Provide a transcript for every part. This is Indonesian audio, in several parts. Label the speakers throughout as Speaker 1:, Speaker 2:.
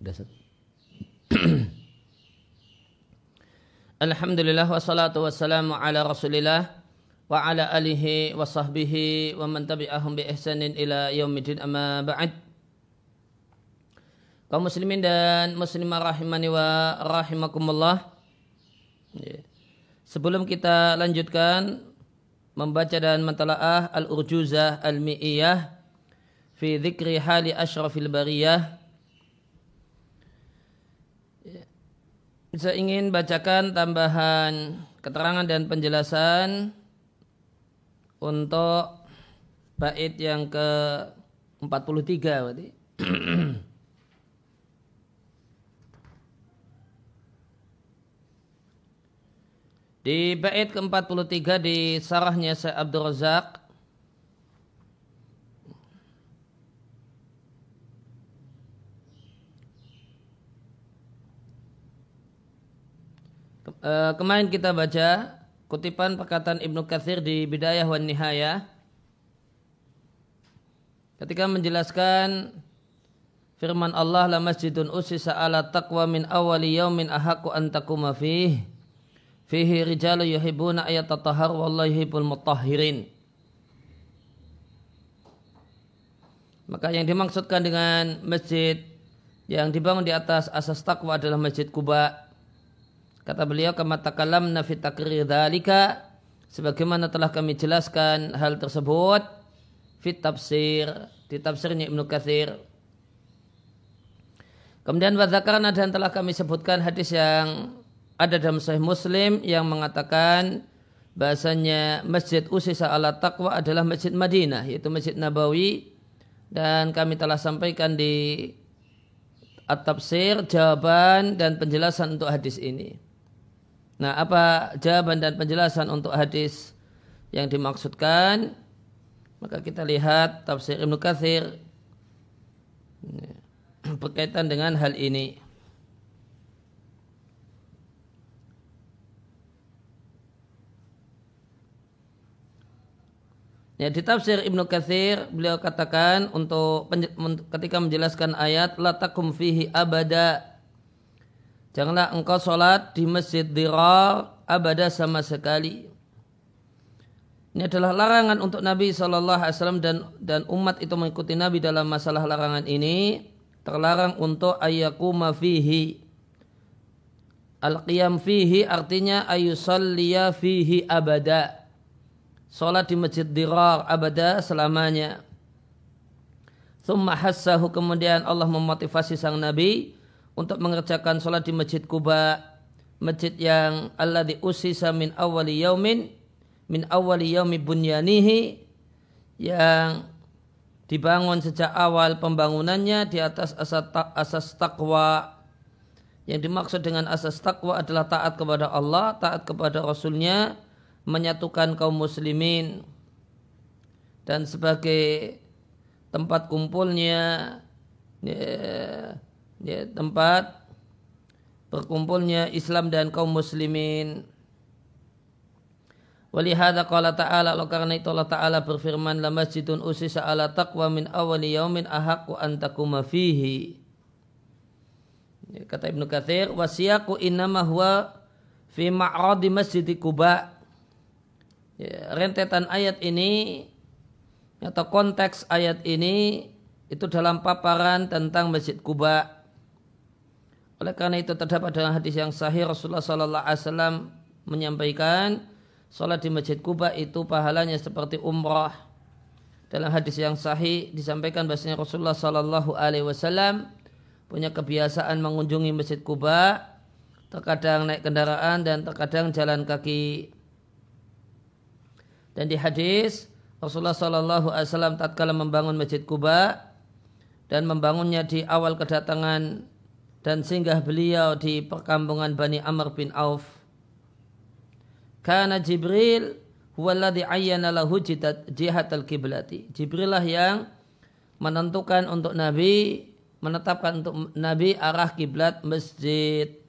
Speaker 1: Alhamdulillah wassalatu wassalamu ala rasulillah wa ala alihi wa sahbihi wa man tabi'ahum bi ihsanin ila yaumidin amma ba'd. Kaum muslimin dan muslimah rahimani wa rahimakumullah. Ya. sebelum kita lanjutkan membaca dan mentalaah al-urjuzah al-mi'iyah fi dhikri hali ashrafil bariyah Saya ingin bacakan tambahan keterangan dan penjelasan untuk bait yang ke 43 berarti. Di bait ke-43 di sarahnya Syekh Abdul Razak uh, kemarin kita baca kutipan perkataan Ibnu Katsir di Bidayah wan Nihayah. Ketika menjelaskan firman Allah la masjidun usisa ala taqwa min awali yaumin ahaqqu an taquma fihi fihi rijalu yuhibbuna ayat tatahhar wallahu yuhibbul mutahhirin. Maka yang dimaksudkan dengan masjid yang dibangun di atas asas takwa adalah Masjid Kuba Kata beliau kama takallamna fi takrir dzalika sebagaimana telah kami jelaskan hal tersebut fit tafsir di tafsirnya Ibnu Katsir. Kemudian wadzakarna dan telah kami sebutkan hadis yang ada dalam Sahih Muslim yang mengatakan bahasanya Masjid Usisa ala Taqwa adalah Masjid Madinah yaitu Masjid Nabawi dan kami telah sampaikan di at-tafsir jawaban dan penjelasan untuk hadis ini. Nah, apa jawaban dan penjelasan untuk hadis yang dimaksudkan? Maka kita lihat tafsir Ibnu Katsir berkaitan dengan hal ini. Ya, di tafsir Ibnu Katsir beliau katakan untuk ketika menjelaskan ayat la takum fihi abada Janganlah engkau sholat di masjid dirar abada sama sekali. Ini adalah larangan untuk Nabi SAW dan dan umat itu mengikuti Nabi dalam masalah larangan ini. Terlarang untuk ayakuma fihi. Al-qiyam fihi artinya ayusalliya fihi abada. Salat di masjid dirar abada selamanya. Thumma hassahu kemudian Allah memotivasi sang Nabi untuk mengerjakan sholat di Masjid Kuba, masjid yang Allah diusisa min awali yaumin, min awali yaumi bunyanihi, yang dibangun sejak awal pembangunannya di atas asas, asas takwa. Yang dimaksud dengan asas takwa adalah taat kepada Allah, taat kepada Rasulnya, menyatukan kaum muslimin, dan sebagai tempat kumpulnya ya, ya, tempat berkumpulnya Islam dan kaum muslimin. Walihada qala ta'ala lo karena itu Allah Ta'ala berfirman la masjidun usisa ala taqwa min awali yaumin ahaqqu an takuma fihi. Ya, kata Ibnu Katsir wasiyaku innama huwa fi ma'radi masjid Kuba. Ya, rentetan ayat ini atau konteks ayat ini itu dalam paparan tentang Masjid Kuba. Oleh karena itu terdapat dalam hadis yang sahih Rasulullah Sallallahu Alaihi Wasallam menyampaikan sholat di Masjid Kuba itu pahalanya seperti umrah. Dalam hadis yang sahih disampaikan bahasanya Rasulullah Sallallahu Alaihi Wasallam punya kebiasaan mengunjungi Masjid Kuba, terkadang naik kendaraan dan terkadang jalan kaki. Dan di hadis Rasulullah Sallallahu Alaihi Wasallam tatkala membangun Masjid Kuba dan membangunnya di awal kedatangan dan singgah beliau di perkampungan Bani Amr bin Auf. Karena Jibril huwaladhi ayyana lahu jihad al-kiblati. Jibril lah yang menentukan untuk Nabi, menetapkan untuk Nabi arah kiblat masjid.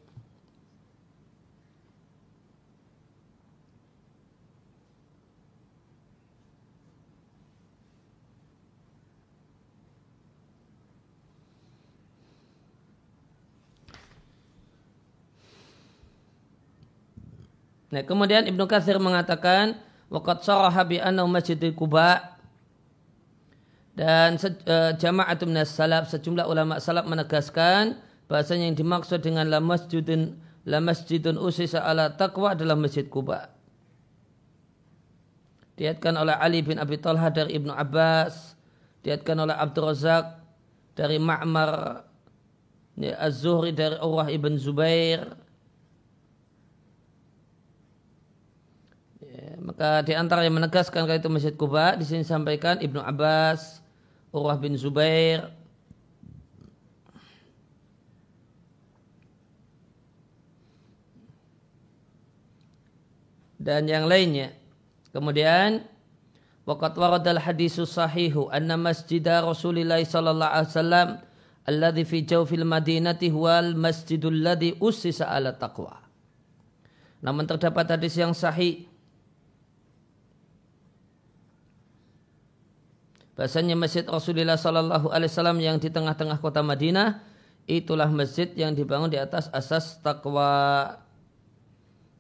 Speaker 1: Nah, kemudian Ibnu Katsir mengatakan waqad saraha bi annahu masjidil Quba dan uh, jama'atun minas salaf sejumlah ulama salaf menegaskan bahasanya yang dimaksud dengan la masjidun la masjidun usisa ala taqwa adalah Masjid Kuba. Diatkan oleh Ali bin Abi Talha dari Ibnu Abbas, diatkan oleh Abdul Razak dari Ma'mar ya, Az-Zuhri dari Urwah ibn Zubair. Maka di antara yang menegaskan kalau itu Masjid Kuba di sini sampaikan Ibnu Abbas, Urwah bin Zubair, dan yang lainnya. Kemudian waqad waradal hadisus sahihu anna masjida Rasulillah sallallahu alaihi wasallam alladhi fi jawfil madinati huwal masjidul ladhi ussisa ala taqwa. Namun terdapat hadis yang sahih Bahasanya masjid Rasulullah Sallallahu Alaihi Wasallam yang di tengah-tengah kota Madinah itulah masjid yang dibangun di atas asas takwa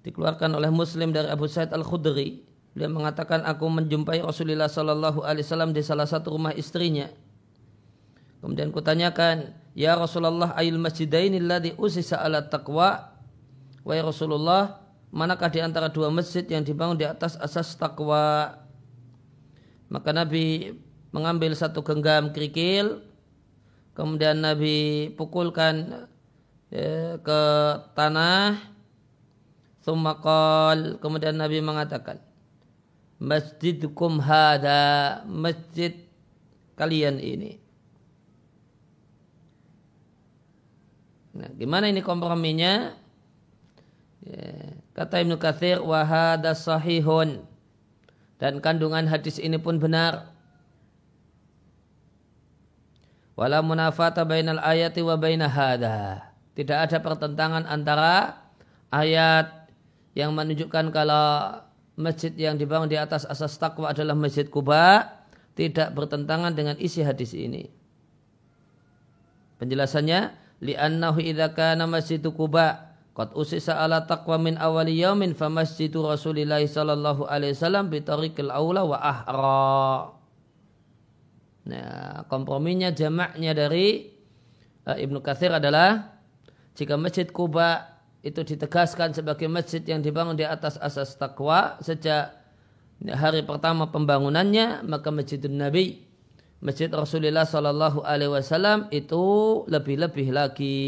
Speaker 1: dikeluarkan oleh Muslim dari Abu Sa'id Al-Khudri. Beliau mengatakan aku menjumpai Rasulullah sallallahu alaihi wasallam di salah satu rumah istrinya. Kemudian kutanyakan, "Ya Rasulullah, ayul masjidaini alladhi usisa ala taqwa?" Wahai Rasulullah, manakah di antara dua masjid yang dibangun di atas asas takwa? Maka Nabi mengambil satu genggam kerikil, kemudian Nabi pukulkan ya, ke tanah, Thumma kemudian Nabi mengatakan, Masjidukum hada, masjid kalian ini. Nah, gimana ini komprominya? Ya, kata Ibnu Katsir wahada sahihun dan kandungan hadis ini pun benar. Wala munafata bainal ayati wa baina hada. Tidak ada pertentangan antara ayat yang menunjukkan kalau masjid yang dibangun di atas asas takwa adalah masjid Kuba tidak bertentangan dengan isi hadis ini. Penjelasannya li'annahu idza kana masjidu Kuba qad usisa ala taqwa min awali yaumin fa masjidu Rasulillah sallallahu alaihi wasallam bi tariqil aula wa ahra. Nah, komprominya jamaknya dari uh, Ibnu Katsir adalah jika masjid Kuba itu ditegaskan sebagai masjid yang dibangun di atas asas takwa sejak hari pertama pembangunannya maka masjidun Nabi masjid Rasulullah Sallallahu Alaihi Wasallam itu lebih-lebih lagi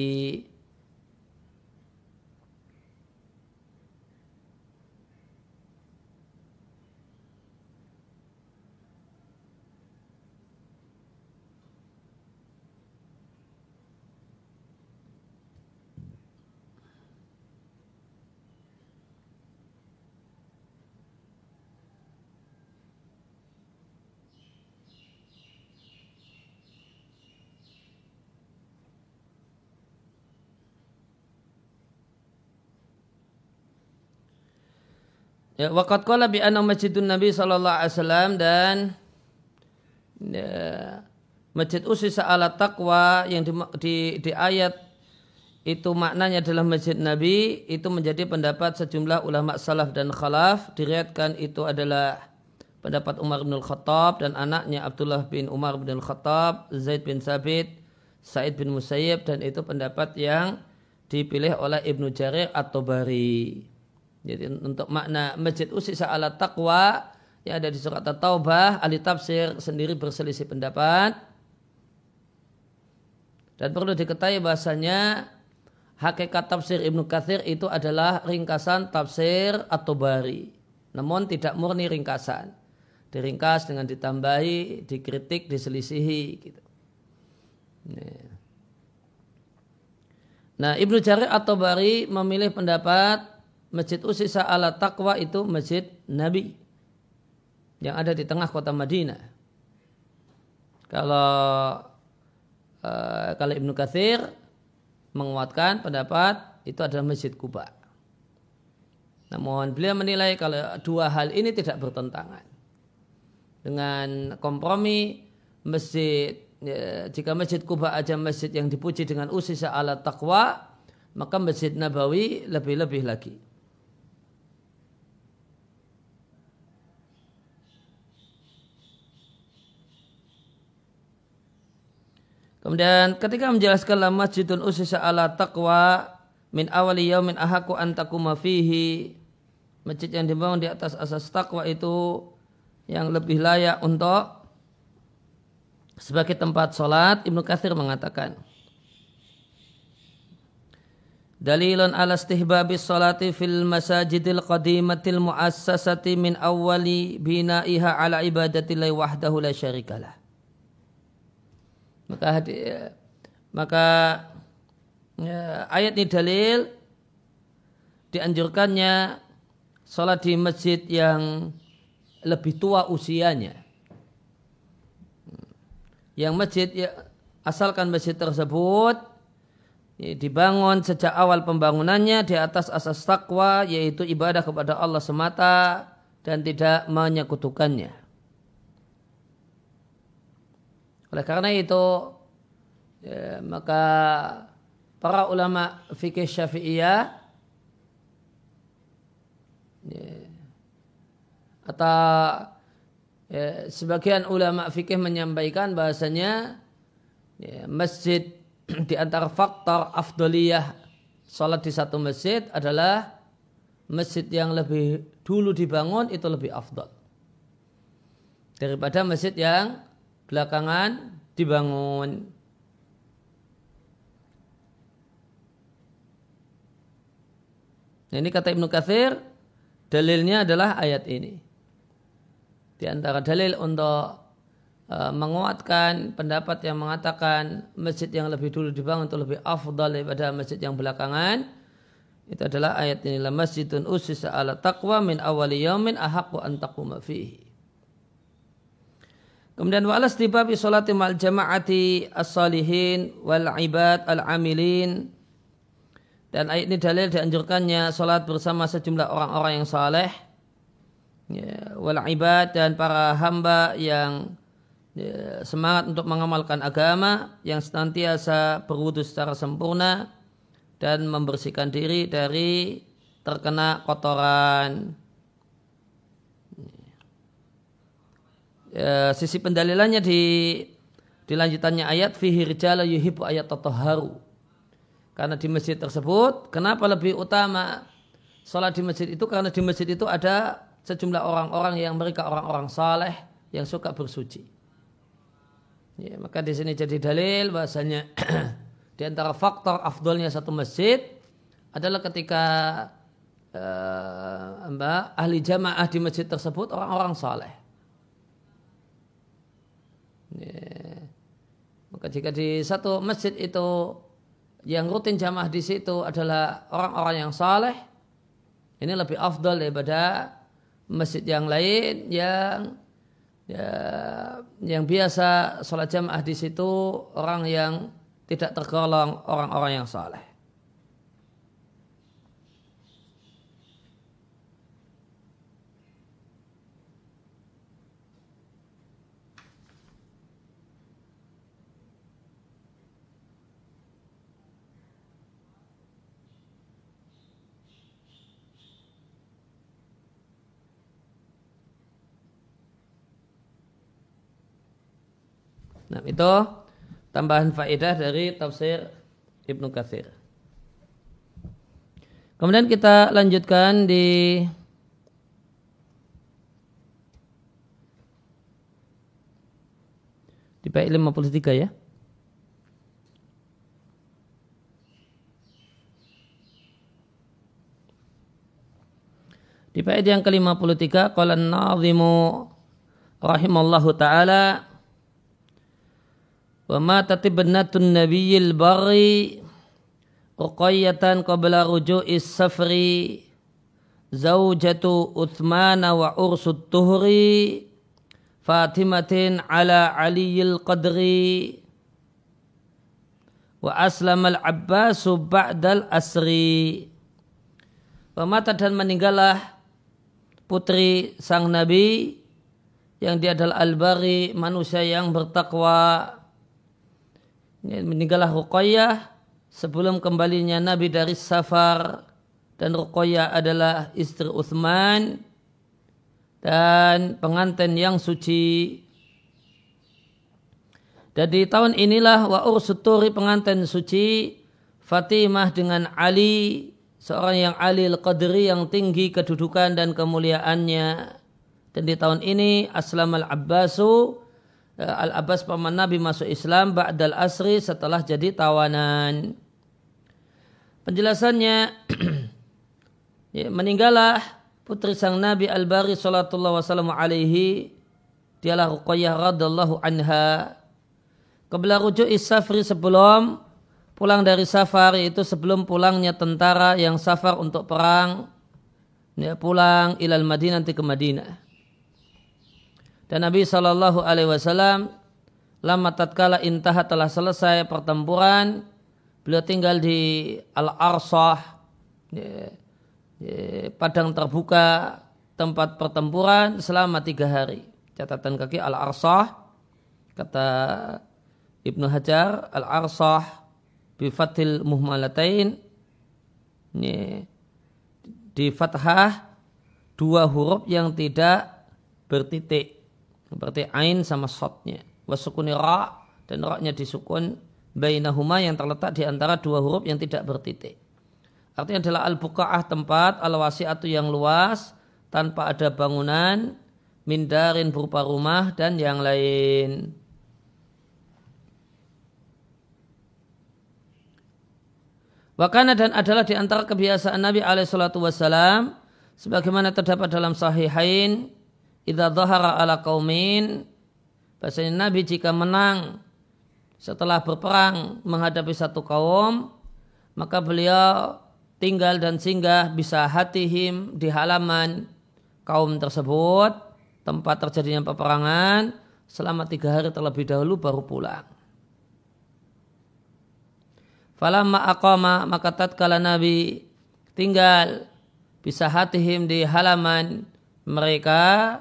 Speaker 1: Ya, waqad qala bi anna masjidun Nabi sallallahu alaihi wasallam dan ya, masjid usisa ala taqwa yang di, di, di ayat itu maknanya adalah masjid Nabi itu menjadi pendapat sejumlah ulama salaf dan khalaf diriatkan itu adalah pendapat Umar bin Khattab dan anaknya Abdullah bin Umar bin Khattab Zaid bin Sabit Said bin Musayyib dan itu pendapat yang dipilih oleh Ibnu Jarir atau Bari. Jadi untuk makna masjid usisa ala taqwa yang ada di surat At-Taubah, ahli tafsir sendiri berselisih pendapat. Dan perlu diketahui bahasanya hakikat tafsir Ibnu Kathir itu adalah ringkasan tafsir atau bari. Namun tidak murni ringkasan. Diringkas dengan ditambahi, dikritik, diselisihi. Gitu. Nah, Ibnu Jarir atau Bari memilih pendapat Masjid Usisa ala Taqwa itu masjid Nabi yang ada di tengah kota Madinah. Kalau uh, kalau Ibnu Katsir menguatkan pendapat itu adalah Masjid Kuba. Namun beliau menilai kalau dua hal ini tidak bertentangan dengan kompromi masjid ya, jika Masjid Kuba aja masjid yang dipuji dengan usisa ala taqwa maka Masjid Nabawi lebih-lebih lagi. Kemudian ketika menjelaskan la masjidun usisa ala taqwa min awali yaumin ahaku antakuma fihi masjid yang dibangun di atas asas takwa itu yang lebih layak untuk sebagai tempat sholat Ibnu Katsir mengatakan Dalilun ala istihbabi salati fil masajidil qadimatil muassasati min awali bina'iha ala ibadatillahi wahdahu la syarikalah. Maka maka ya, ayat ini dalil dianjurkannya sholat di masjid yang lebih tua usianya. Yang masjid ya, asalkan masjid tersebut dibangun sejak awal pembangunannya di atas asas takwa yaitu ibadah kepada Allah semata dan tidak menyekutukannya. Oleh karena itu ya, maka para ulama fikih syafi'iyah ya, atau ya, sebagian ulama fikih menyampaikan bahasanya ya, masjid di antara faktor afdoliyah sholat di satu masjid adalah masjid yang lebih dulu dibangun itu lebih afdol. Daripada masjid yang belakangan dibangun. Nah, ini kata Ibnu Katsir, dalilnya adalah ayat ini. Di antara dalil untuk Eh, menguatkan pendapat yang mengatakan masjid yang lebih dulu dibangun itu lebih afdal daripada masjid yang belakangan itu adalah ayat ini la masjidun usisa ala taqwa min awali yaumin ahaqqu an taquma fihi Kemudian walas di babi salati mal jama'ati as-salihin wal ibad al-amilin dan ayat ini dalil dianjurkannya salat bersama sejumlah orang-orang yang saleh ya, wal ibad dan para hamba yang ya, semangat untuk mengamalkan agama yang senantiasa berwudu secara sempurna dan membersihkan diri dari terkena kotoran. Ya, sisi pendalilannya di di lanjutannya ayat fihi rijala yuhibbu ayat haru. Karena di masjid tersebut, kenapa lebih utama sholat di masjid itu? Karena di masjid itu ada sejumlah orang-orang yang mereka orang-orang saleh yang suka bersuci. Ya, maka di sini jadi dalil bahasanya di antara faktor afdolnya satu masjid adalah ketika uh, mbak ahli jamaah di masjid tersebut orang-orang saleh. Ya. Maka jika di satu masjid itu yang rutin jamaah di situ adalah orang-orang yang saleh, ini lebih afdol daripada masjid yang lain yang ya, yang biasa sholat jamaah di situ orang yang tidak tergolong orang-orang yang saleh. Nah, itu tambahan faedah dari tafsir Ibnu Katsir. Kemudian kita lanjutkan di di bait 53 ya. Di bait yang ke-53 qala an-nazimu rahimallahu taala Wa matat ibnatun nabiyil bari Uqayyatan qabla ruju'is safri Zawjatu Uthmana wa ursud tuhri Fatimatin ala aliyil qadri. Wa aslam al-abbasu ba'dal asri. Wa mata dan meninggallah putri sang nabi yang dia adalah al-bari manusia yang bertakwa meninggallah Ruqayyah sebelum kembalinya Nabi dari safar dan Ruqayyah adalah istri Uthman dan pengantin yang suci Dan di tahun inilah wa ursuturi pengantin suci Fatimah dengan Ali seorang yang Ali al-Qadri yang tinggi kedudukan dan kemuliaannya. Dan di tahun ini Aslam al-Abbasu eh, Al-Abbas paman Nabi masuk Islam ba'dal asri setelah jadi tawanan. Penjelasannya ya, meninggallah putri sang Nabi Al-Bari sallallahu wasallam alaihi dialah Ruqayyah radallahu anha Kebelah rujuk isafri sebelum pulang dari safar itu sebelum pulangnya tentara yang safar untuk perang ya, pulang ilal Madinah nanti ke Madinah. Dan Nabi Shallallahu Alaihi Wasallam lama tatkala intaha telah selesai pertempuran beliau tinggal di Al Arsah padang terbuka tempat pertempuran selama tiga hari. Catatan kaki Al Arsah kata Ibnu Hajar Al-Arsah bifatil muhmalatain ini di fathah dua huruf yang tidak bertitik seperti ain sama sotnya. Wasukuni ra dan ra-nya disukun bainahuma yang terletak di antara dua huruf yang tidak bertitik. Artinya adalah al-buqa'ah tempat al-wasi'atu yang luas tanpa ada bangunan mindarin berupa rumah dan yang lain. Wakana dan adalah di antara kebiasaan Nabi alaihissalatu wassalam sebagaimana terdapat dalam sahihain idza dhahara ala qaumin bahasanya Nabi jika menang setelah berperang menghadapi satu kaum maka beliau tinggal dan singgah bisa hatihim di halaman kaum tersebut tempat terjadinya peperangan selama tiga hari terlebih dahulu baru pulang. Falamma aqama maka tatkala Nabi tinggal bisa hatihim di halaman mereka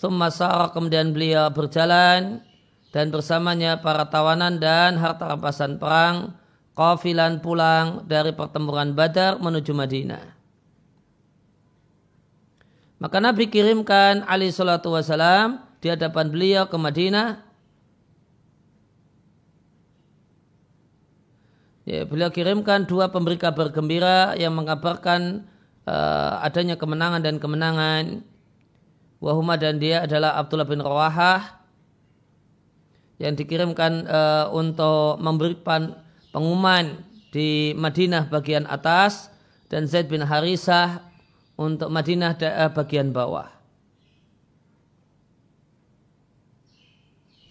Speaker 1: Thumma sara kemudian beliau berjalan dan bersamanya para tawanan dan harta rampasan perang kafilan pulang dari pertempuran Badar menuju Madinah. Maka Nabi kirimkan Ali Shallallahu Wasallam di hadapan beliau ke Madinah ya, beliau kirimkan dua pemberi kabar gembira yang mengabarkan uh, adanya kemenangan dan kemenangan. Wahuma dan dia adalah Abdullah bin Rawahah yang dikirimkan uh, untuk memberikan pengumuman di Madinah bagian atas dan Zaid bin Harisah untuk Madinah uh, bagian bawah.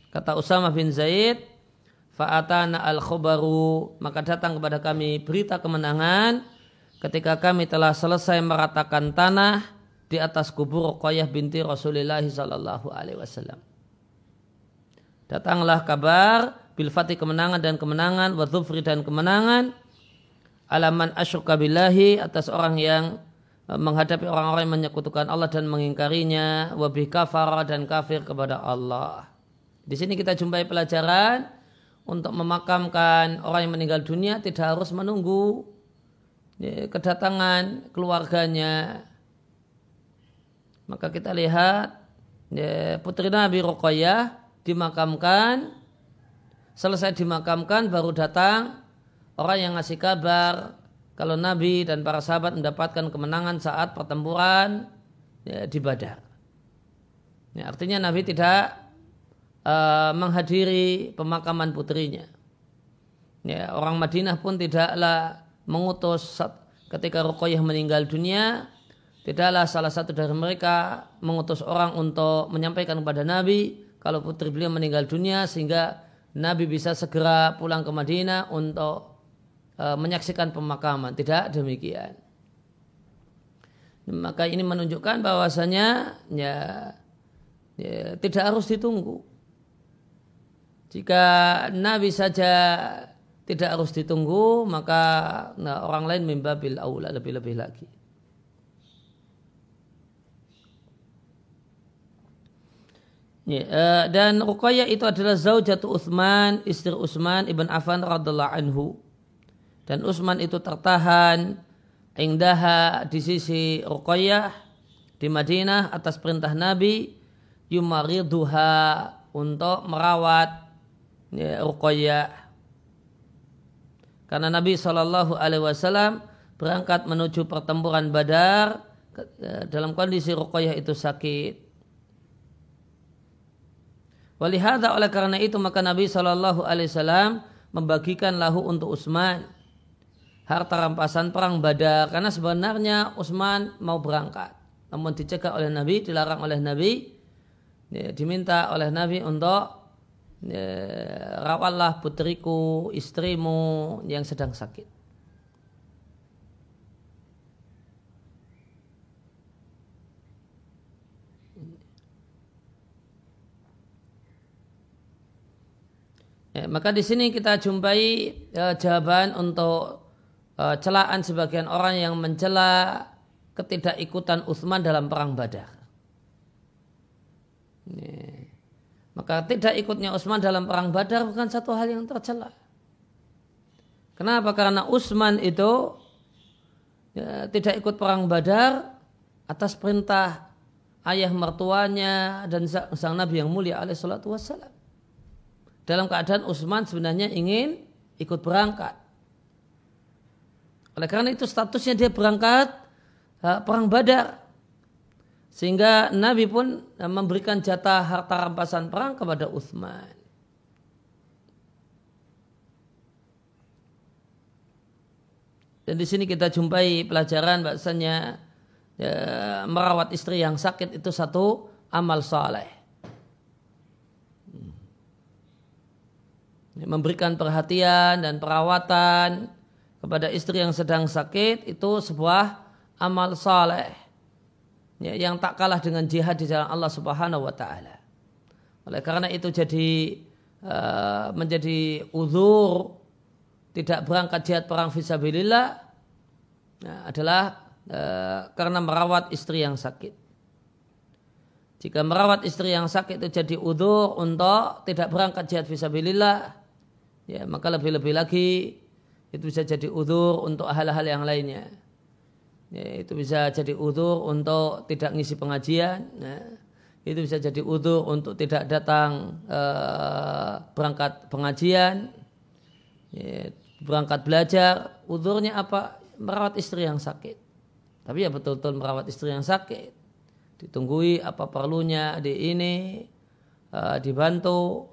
Speaker 1: Kata Usama bin Zaid, Fa'atana al-khubaru maka datang kepada kami berita kemenangan ketika kami telah selesai meratakan tanah di atas kubur Ruqayyah binti Rasulullah sallallahu alaihi wasallam. Datanglah kabar bil fatih kemenangan dan kemenangan wa dan kemenangan alaman asyuka billahi atas orang yang e, menghadapi orang-orang yang menyekutukan Allah dan mengingkarinya wabih kafara dan kafir kepada Allah. Di sini kita jumpai pelajaran untuk memakamkan orang yang meninggal dunia tidak harus menunggu ya, kedatangan keluarganya. Maka kita lihat ya, putri Nabi Ruqayyah dimakamkan, selesai dimakamkan baru datang orang yang ngasih kabar kalau Nabi dan para sahabat mendapatkan kemenangan saat pertempuran ya, di Badar. Ya, artinya Nabi tidak uh, menghadiri pemakaman putrinya. Ya, orang Madinah pun tidaklah mengutus ketika Ruqayyah meninggal dunia, tidaklah salah satu dari mereka mengutus orang untuk menyampaikan kepada Nabi kalau putri beliau meninggal dunia sehingga Nabi bisa segera pulang ke Madinah untuk uh, menyaksikan pemakaman. Tidak demikian. Maka ini menunjukkan bahwasanya ya, ya tidak harus ditunggu. Jika Nabi saja tidak harus ditunggu, maka nah, orang lain mimbabil aula lebih-lebih lagi. Uh, dan Ruqayyah itu adalah zaujatu Utsman, istri Utsman ibn Affan radhiallahu anhu. Dan Utsman itu tertahan indaha di sisi Ruqayyah di Madinah atas perintah Nabi yumariduha untuk merawat ya, Ruqayyah. Karena Nabi Shallallahu Alaihi Wasallam berangkat menuju pertempuran Badar ya, dalam kondisi Ruqayyah itu sakit. Walihada oleh karena itu maka Nabi Shallallahu Alaihi Wasallam membagikan lahu untuk Utsman harta rampasan perang Badar. Karena sebenarnya Utsman mau berangkat. Namun dicegah oleh Nabi dilarang oleh Nabi. Ya, diminta oleh Nabi untuk ya, rawatlah putriku istrimu yang sedang sakit Ya, maka di sini kita jumpai ya, jawaban untuk uh, celaan sebagian orang yang mencela ketidakikutan Utsman dalam perang Badar. Ya. Maka tidak ikutnya Utsman dalam perang Badar bukan satu hal yang tercela. Kenapa? Karena Utsman itu ya, tidak ikut perang Badar atas perintah ayah mertuanya dan sang Nabi yang mulia alaihissalatu wassalam dalam keadaan Utsman sebenarnya ingin ikut berangkat. Oleh karena itu statusnya dia berangkat perang Badar. Sehingga Nabi pun memberikan jatah harta rampasan perang kepada Utsman. Dan di sini kita jumpai pelajaran bahasanya ya, merawat istri yang sakit itu satu amal saleh. Memberikan perhatian dan perawatan kepada istri yang sedang sakit itu sebuah amal saleh ya, yang tak kalah dengan jihad di jalan Allah Subhanahu wa taala. Oleh karena itu jadi uh, menjadi uzur tidak berangkat jihad perang fisabilillah ya, adalah uh, karena merawat istri yang sakit. Jika merawat istri yang sakit itu jadi udur untuk tidak berangkat jihad fisabilillah, ya maka lebih-lebih lagi itu bisa jadi udur untuk hal-hal yang lainnya. Ya, itu bisa jadi udur untuk tidak ngisi pengajian. Ya. Itu bisa jadi udur untuk tidak datang uh, berangkat pengajian, ya, berangkat belajar. Udurnya apa? Merawat istri yang sakit. Tapi ya betul-betul merawat istri yang sakit. Ditunggui apa perlunya di ini, uh, dibantu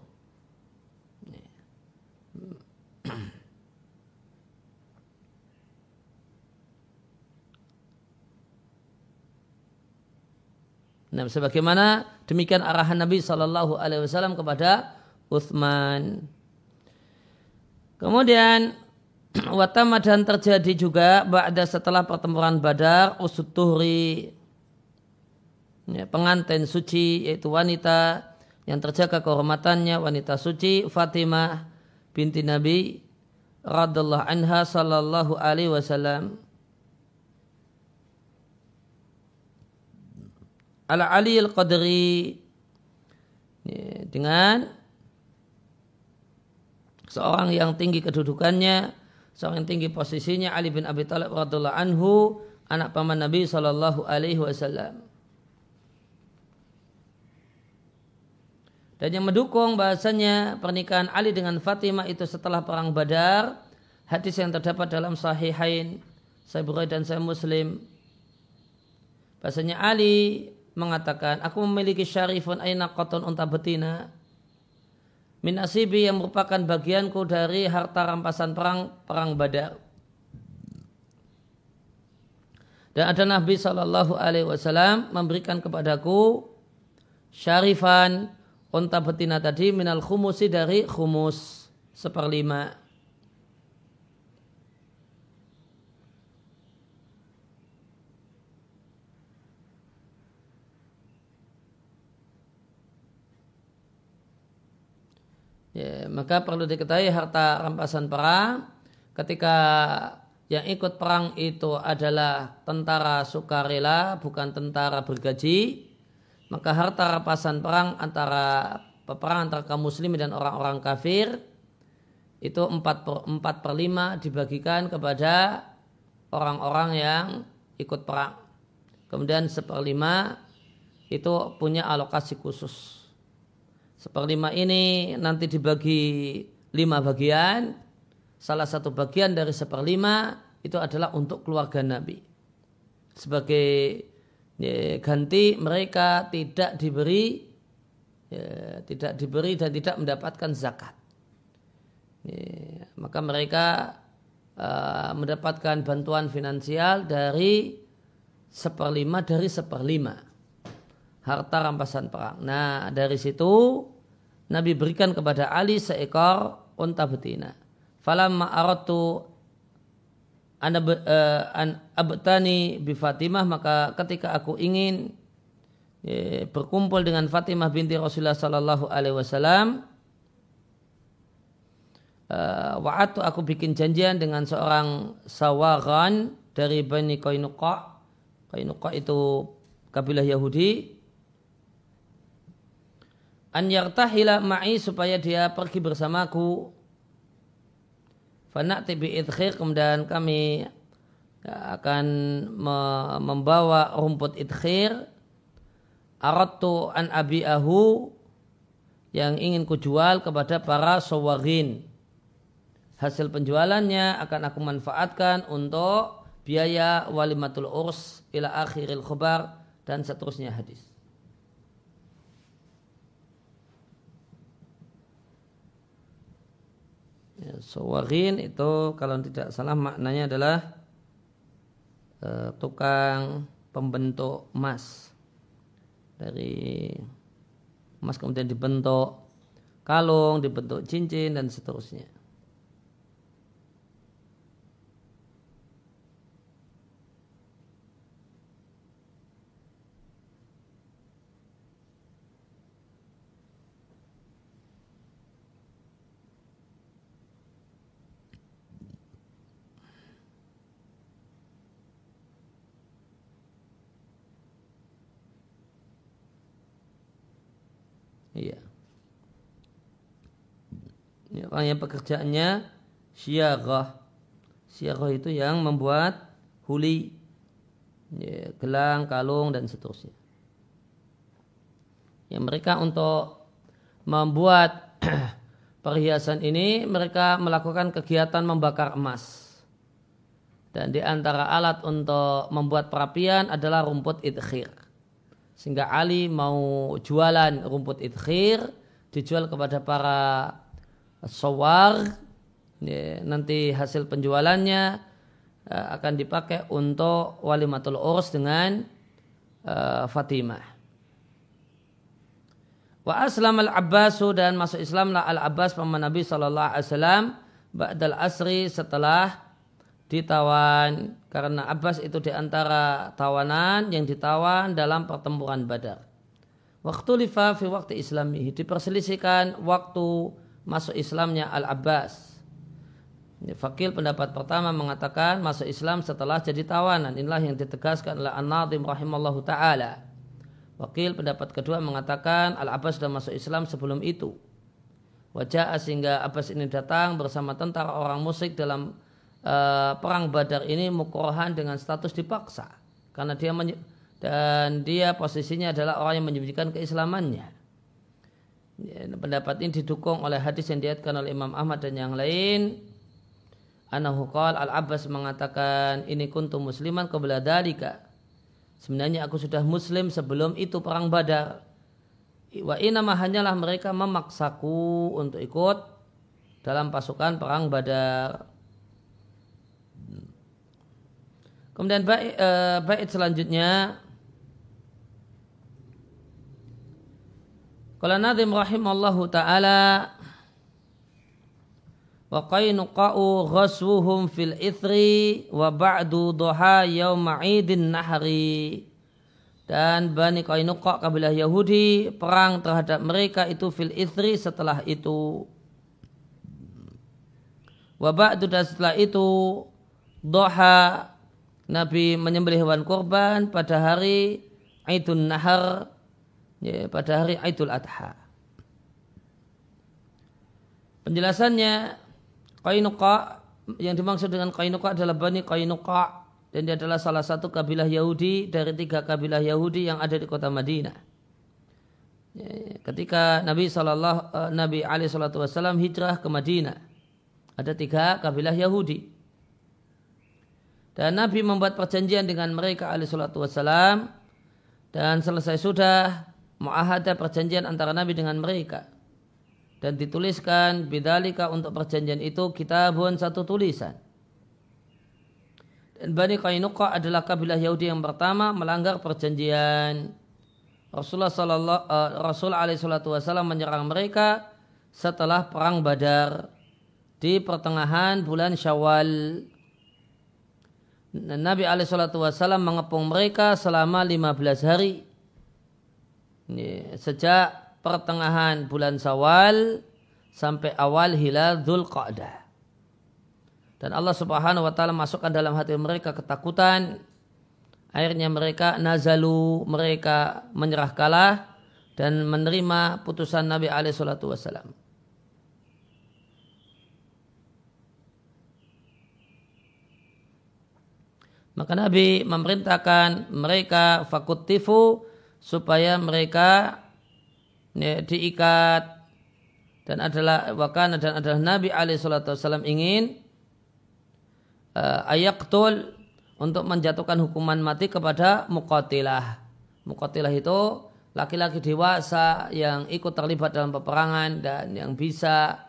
Speaker 1: Nah, sebagaimana demikian arahan Nabi Shallallahu Alaihi Wasallam kepada Uthman. Kemudian watama dan terjadi juga ba'da setelah pertempuran Badar usut tuhri ya, pengantin suci yaitu wanita yang terjaga kehormatannya wanita suci Fatimah binti Nabi radallahu anha sallallahu alaihi wasallam ala Ali al-Qadri ya, dengan seorang yang tinggi kedudukannya, seorang yang tinggi posisinya Ali bin Abi Thalib radhiallahu anhu, anak paman Nabi sallallahu alaihi wasallam. Dan yang mendukung bahasanya pernikahan Ali dengan Fatimah itu setelah perang Badar, hadis yang terdapat dalam Sahihain, Sahih Bukhari dan Sahih Muslim. Bahasanya Ali mengatakan, aku memiliki syarifun aina koton unta betina. Min asibi yang merupakan bagianku dari harta rampasan perang perang badar. Dan ada Nabi Shallallahu Alaihi Wasallam memberikan kepadaku syarifan unta betina tadi minal khumusi dari khumus seperlima. Ya, maka perlu diketahui harta rampasan perang. Ketika yang ikut perang itu adalah tentara sukarela bukan tentara bergaji maka harta rampasan perang antara peperang antara kaum muslim dan orang-orang kafir itu 4 per, 4 per 5 dibagikan kepada orang-orang yang ikut perang. Kemudian seperlima itu punya alokasi khusus Seperlima ini nanti dibagi lima bagian. Salah satu bagian dari seperlima itu adalah untuk keluarga Nabi. Sebagai ya, ganti mereka tidak diberi ya, tidak diberi dan tidak mendapatkan zakat. Ya, maka mereka uh, mendapatkan bantuan finansial dari seperlima dari seperlima harta rampasan perang. Nah dari situ Nabi berikan kepada Ali seekor unta betina. Falamma aratu eh, an abtani bi Fatimah maka ketika aku ingin berkumpul dengan Fatimah binti Rasulullah sallallahu alaihi wasallam uh, wa'atu aku bikin janjian dengan seorang sawaran dari Bani Qainuqa Qainuqa itu kabilah Yahudi an yartahila ma'i supaya dia pergi bersamaku. Fana'ti bi idkhir kemudian kami akan membawa rumput idkhir. Aradtu an abi'ahu yang ingin kujual kepada para sawarin hasil penjualannya akan aku manfaatkan untuk biaya walimatul urs ila akhiril khabar dan seterusnya hadis. Ya, itu kalau tidak salah maknanya adalah uh, tukang pembentuk emas dari emas kemudian dibentuk kalung, dibentuk cincin dan seterusnya. Iya. Ini orang yang pekerjaannya syiarah. Syiarah itu yang membuat huli, ya, gelang, kalung, dan seterusnya. Yang mereka untuk membuat perhiasan ini, mereka melakukan kegiatan membakar emas. Dan di antara alat untuk membuat perapian adalah rumput idkhir. Sehingga Ali mau jualan rumput idkhir dijual kepada para sawar ya, nanti hasil penjualannya uh, akan dipakai untuk walimatul urs dengan uh, Fatimah. Wa aslam al-Abbasu dan masuk Islamlah al-Abbas paman Nabi wasallam ba'dal asri setelah ditawan karena Abbas itu di antara tawanan yang ditawan dalam pertempuran Badar. Waktu lifa fi waktu islami diperselisihkan waktu masuk Islamnya Al Abbas. Fakil pendapat pertama mengatakan masuk Islam setelah jadi tawanan. Inilah yang ditegaskan oleh An-Nadim rahimallahu taala. Wakil pendapat kedua mengatakan Al Abbas sudah masuk Islam sebelum itu. Wajah sehingga Abbas ini datang bersama tentara orang musyrik dalam uh, perang Badar ini mukrohan dengan status dipaksa karena dia dan dia posisinya adalah orang yang menyembunyikan keislamannya. Ya, pendapat ini didukung oleh hadis yang diatkan oleh Imam Ahmad dan yang lain. Anahu Al-Abbas mengatakan ini kuntu musliman qabla dalika. Sebenarnya aku sudah muslim sebelum itu perang Badar. Wa inama hanyalah mereka memaksaku untuk ikut dalam pasukan perang Badar. Kemudian bait, uh, bait selanjutnya. Kalau Nadim rahimallahu taala wa qainuqa'u ghaswuhum fil ithri wa ba'du duha yauma idin nahri. Dan Bani Qainuqa kabilah Yahudi perang terhadap mereka itu fil ithri setelah itu. Wa ba'du dan setelah itu doha Nabi menyembelih hewan kurban pada hari Aidun Nahar ya, pada hari Aidul Adha. Penjelasannya Qainuqa yang dimaksud dengan Qainuqa adalah Bani Qainuqa dan dia adalah salah satu kabilah Yahudi dari tiga kabilah Yahudi yang ada di kota Madinah. Ya, ketika Nabi Shallallahu uh, Nabi Ali Shallallahu Wasallam hijrah ke Madinah, ada tiga kabilah Yahudi. Dan Nabi membuat perjanjian dengan mereka Ali Shallallahu Wasallam dan selesai sudah muahadah perjanjian antara Nabi dengan mereka dan dituliskan bidalika untuk perjanjian itu kitabun satu tulisan. Dan Bani Qainuqa adalah kabilah Yahudi yang pertama melanggar perjanjian Rasulullah sallallahu uh, Rasul alaihi salatu wasallam menyerang mereka setelah perang Badar di pertengahan bulan Syawal. Nabi alaihi salatu mengepung mereka selama 15 hari. Sejak pertengahan bulan Syawal sampai awal hilal Dzulqa'dah. Dan Allah Subhanahu wa taala masukkan dalam hati mereka ketakutan akhirnya mereka nazalu mereka menyerah kalah dan menerima putusan Nabi alaihi salatu. Maka Nabi memerintahkan mereka fakutifu supaya mereka ya, diikat dan adalah wakana dan adalah Nabi alaihi salatu wasallam ingin uh, ayaktul untuk menjatuhkan hukuman mati kepada muqatilah. Muqatilah itu laki-laki dewasa yang ikut terlibat dalam peperangan dan yang bisa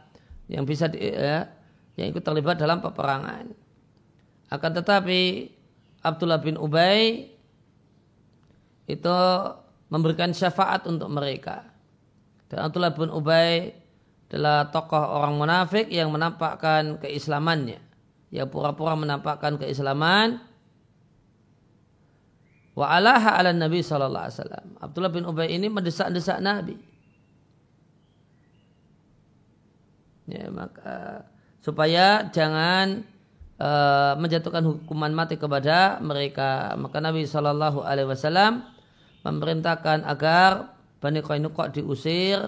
Speaker 1: yang bisa ya, yang ikut terlibat dalam peperangan. Akan tetapi Abdullah bin Ubay itu memberikan syafaat untuk mereka. Dan Abdullah bin Ubay adalah tokoh orang munafik yang menampakkan keislamannya. Yang pura-pura menampakkan keislaman Wa alaha ala Nabi sallallahu alaihi wasallam. Abdullah bin Ubay ini mendesak-desak Nabi. Ya, maka supaya jangan uh, menjatuhkan hukuman mati kepada mereka. Maka Nabi sallallahu alaihi wasallam memerintahkan agar Bani Qainuqa diusir,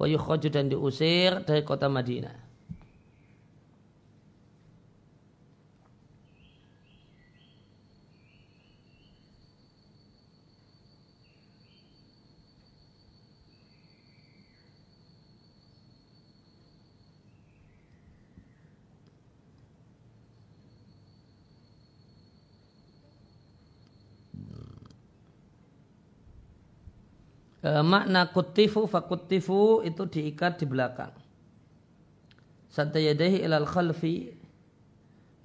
Speaker 1: wa dan diusir dari kota Madinah. E, makna kutifu fakutifu itu diikat di belakang. Satayadahi ilal khalfi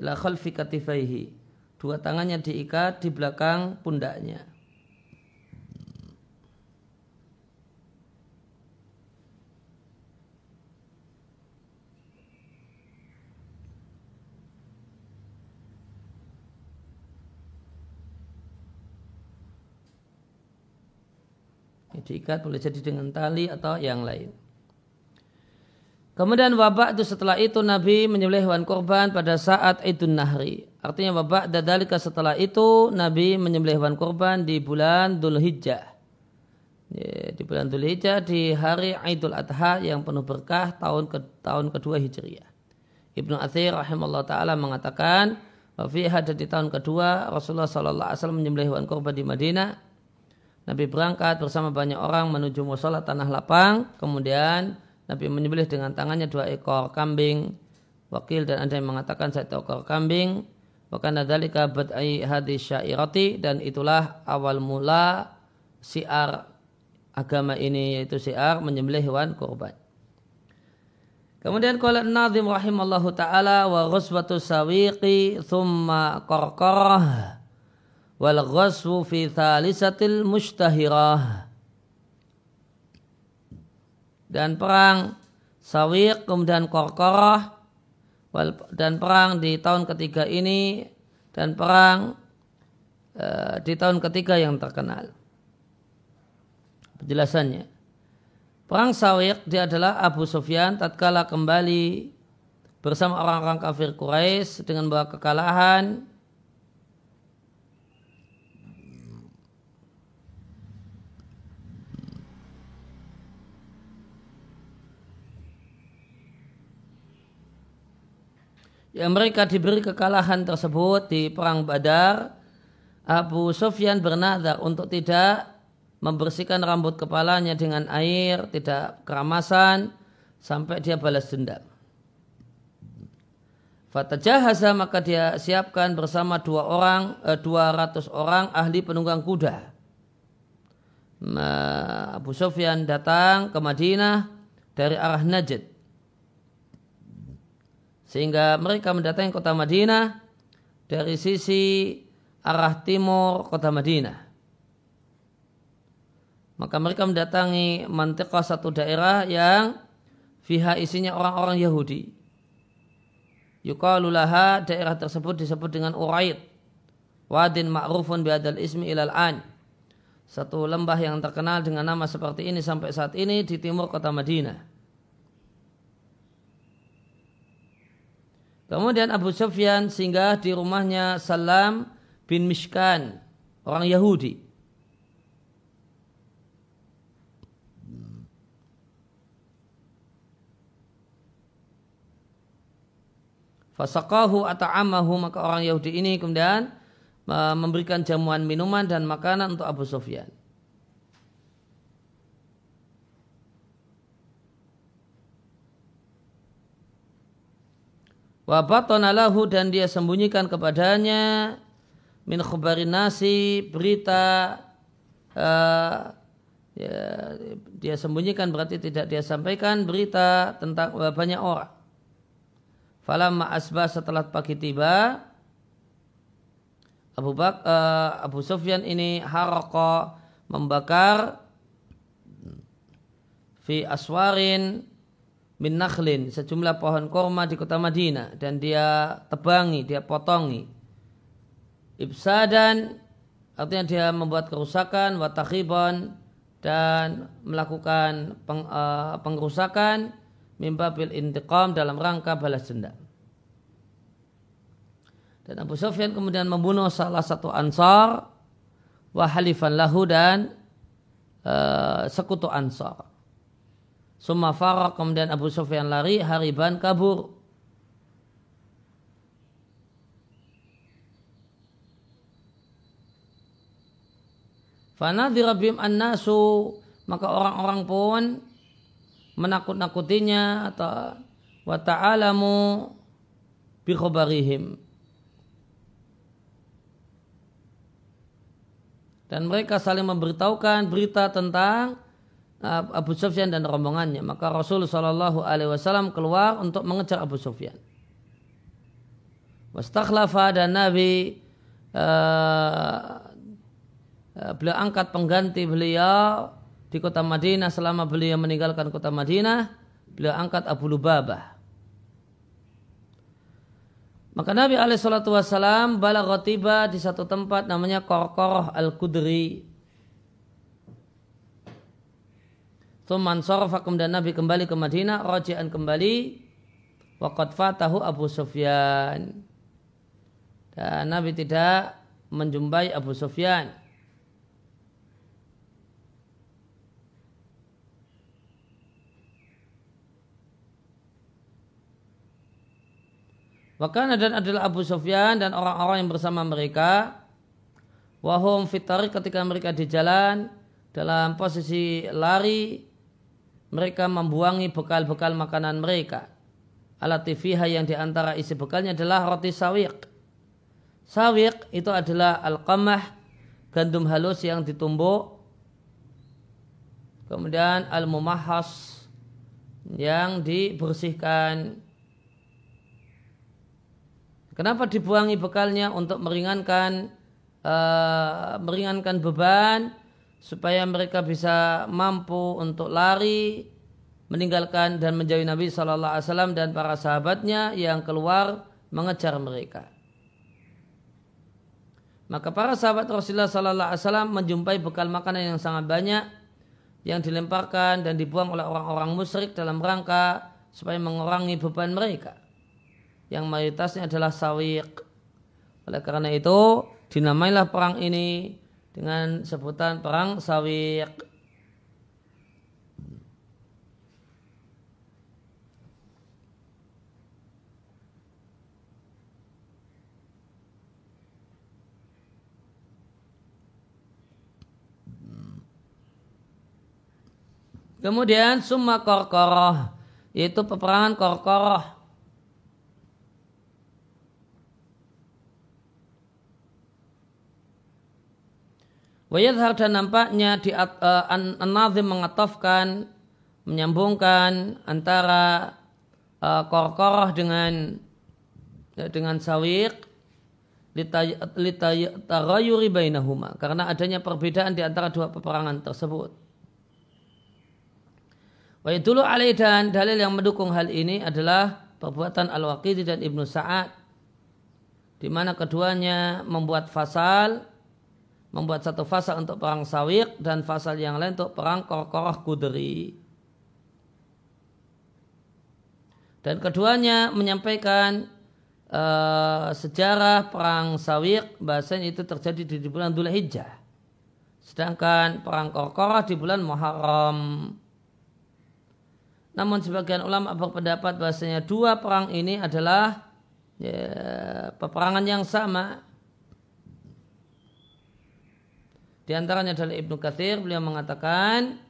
Speaker 1: ila khalfi katifaihi. Dua tangannya diikat di belakang pundaknya. Diikat boleh jadi dengan tali atau yang lain. Kemudian wabak itu setelah itu Nabi menyembelih hewan korban pada saat Idul Nahri. Artinya wabak dadalika setelah itu Nabi menyembelih hewan korban di bulan Dhul Hijjah. di bulan Dhul Hijjah di hari Idul Adha yang penuh berkah tahun ke tahun kedua Hijriah. Ibnu Athir rahimahullah taala mengatakan Wafi ada di tahun kedua Rasulullah wasallam menyembelih hewan korban di Madinah Nabi berangkat bersama banyak orang menuju musola tanah lapang. Kemudian Nabi menyembelih dengan tangannya dua ekor kambing. Wakil dan ada yang mengatakan satu ekor kambing. Bahkan adalika badai hadis syairati dan itulah awal mula siar agama ini yaitu siar menyembelih hewan kurban. Kemudian qala Nazim rahimallahu taala wa ghuswatu sawiqi thumma qarqarah wal ghaswu fi thalisatil mustahirah dan perang Sawiq kemudian Korkorah dan perang di tahun ketiga ini dan perang uh, di tahun ketiga yang terkenal. Penjelasannya. Perang Sawiq dia adalah Abu Sufyan tatkala kembali bersama orang-orang kafir Quraisy dengan bawa kekalahan yang mereka diberi kekalahan tersebut di perang Badar, Abu Sufyan bernadar untuk tidak membersihkan rambut kepalanya dengan air, tidak keramasan sampai dia balas dendam. Fatajahaza maka dia siapkan bersama dua orang, eh, 200 orang ahli penunggang kuda. Abu Sufyan datang ke Madinah dari arah Najd. Sehingga mereka mendatangi kota Madinah dari sisi arah timur kota Madinah maka mereka mendatangi mantiqah satu daerah yang fiha isinya orang-orang Yahudi. Yukalulaha daerah tersebut disebut dengan Uraid. Wadin ma'rufun biadal ismi ilal an. Satu lembah yang terkenal dengan nama seperti ini sampai saat ini di timur kota Madinah. Kemudian Abu Sufyan singgah di rumahnya Salam bin Mishkan, orang Yahudi. Fasakahu ata'amahu maka orang Yahudi ini kemudian memberikan jamuan minuman dan makanan untuk Abu Sufyan. Wabatonalahu dan dia sembunyikan kepadanya min khubarin nasi berita uh, ya, dia sembunyikan berarti tidak dia sampaikan berita tentang banyak orang. Falamma asbah setelah pagi tiba, Abu Bak, uh, Abu Sufyan ini haroko membakar fi aswarin min nakhlin sejumlah pohon korma di kota Madinah dan dia tebangi, dia potongi. Ibsadan artinya dia membuat kerusakan watakhiban dan melakukan peng, uh, pengrusakan mimbabil intiqam dalam rangka balas dendam. Dan Abu Sufyan kemudian membunuh salah satu ansar wahalifan lahu dan uh, sekutu ansar. Summa farak kemudian Abu Sufyan lari hariban kabur. Fanadhira bim an-nasu maka orang-orang pun menakut-nakutinya atau wa ta'alamu bi khabarihim dan mereka saling memberitahukan berita tentang Abu Sufyan dan rombongannya. Maka Rasul Shallallahu Alaihi Wasallam keluar untuk mengejar Abu Sufyan. Wastakhlafa dan Nabi uh, beliau angkat pengganti beliau di kota Madinah. Selama beliau meninggalkan kota Madinah beliau angkat Abu Lubabah. Maka Nabi alaihissalatu wassalam balaghotiba di satu tempat namanya Korkoroh al-Kudri Tuman sorofa kemudian Nabi kembali ke Madinah, rojian kembali, waqad fatahu Abu Sufyan. Dan Nabi tidak menjumpai Abu Sufyan. Wakana dan adalah Abu Sufyan dan orang-orang yang bersama mereka. Wahum fitari ketika mereka di jalan dalam posisi lari. Mereka membuangi bekal-bekal makanan mereka. Alat tifiha yang di antara isi bekalnya adalah roti sawiq. Sawiq itu adalah al-qamah, gandum halus yang ditumbuk. Kemudian al-mumahas yang dibersihkan Kenapa dibuangi bekalnya untuk meringankan uh, meringankan beban supaya mereka bisa mampu untuk lari meninggalkan dan menjauhi Nabi Shallallahu Alaihi Wasallam dan para sahabatnya yang keluar mengejar mereka. Maka para sahabat Rasulullah Sallallahu Alaihi Wasallam menjumpai bekal makanan yang sangat banyak yang dilemparkan dan dibuang oleh orang-orang musyrik dalam rangka supaya mengurangi beban mereka yang mayoritasnya adalah sawiq. Oleh karena itu dinamailah perang ini dengan sebutan perang sawiq. Kemudian summa korkoroh yaitu peperangan korkoroh. Wayadhar dan nampaknya di uh, an-nazim mengatofkan menyambungkan antara uh, korkoroh dengan ya, dengan sawiq litarayuri bainahuma karena adanya perbedaan di antara dua peperangan tersebut. Wa dulu alaih dan dalil yang mendukung hal ini adalah perbuatan Al-Waqidi dan Ibnu Sa'ad di mana keduanya membuat fasal membuat satu fasal untuk perang Sawiq dan fasal yang lain untuk perang Korkoroh Kudri. Dan keduanya menyampaikan uh, sejarah perang Sawiq bahasanya itu terjadi di, di bulan Dhul Hijjah. Sedangkan perang Korkorah di bulan Muharram. Namun sebagian ulama berpendapat bahasanya dua perang ini adalah ya, peperangan yang sama. Di antaranya adalah Ibnu Katsir beliau mengatakan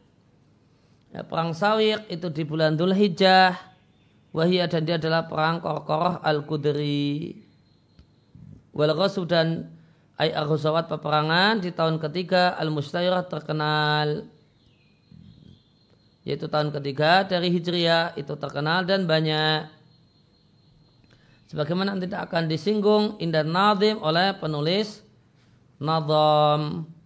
Speaker 1: ya, perang Sawiq itu di bulan Dhul Hijjah Wahia dan dia adalah perang Korkoroh Al-Qudri. Wal dan Ay ar peperangan di tahun ketiga Al-Mustayrah terkenal. Yaitu tahun ketiga dari Hijriah itu terkenal dan banyak. Sebagaimana tidak akan disinggung indah nadim oleh penulis Nadam.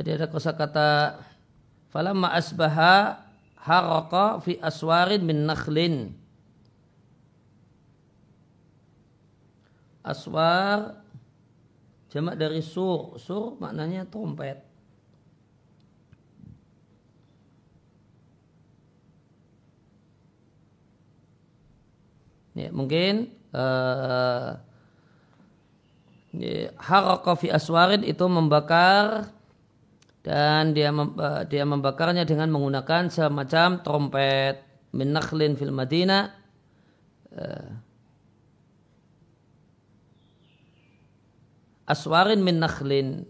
Speaker 1: Jadi ada kosakata falamma asbaha haraka fi aswarin min nakhlin. Aswar jamak dari sur. Sur maknanya trompet. Ya, mungkin uh, ya, haraka fi aswarin itu membakar dan dia eh, dia membakarnya dengan menggunakan semacam trompet. Min nakhlin fil Madinah eh, aswarin min nakhlin.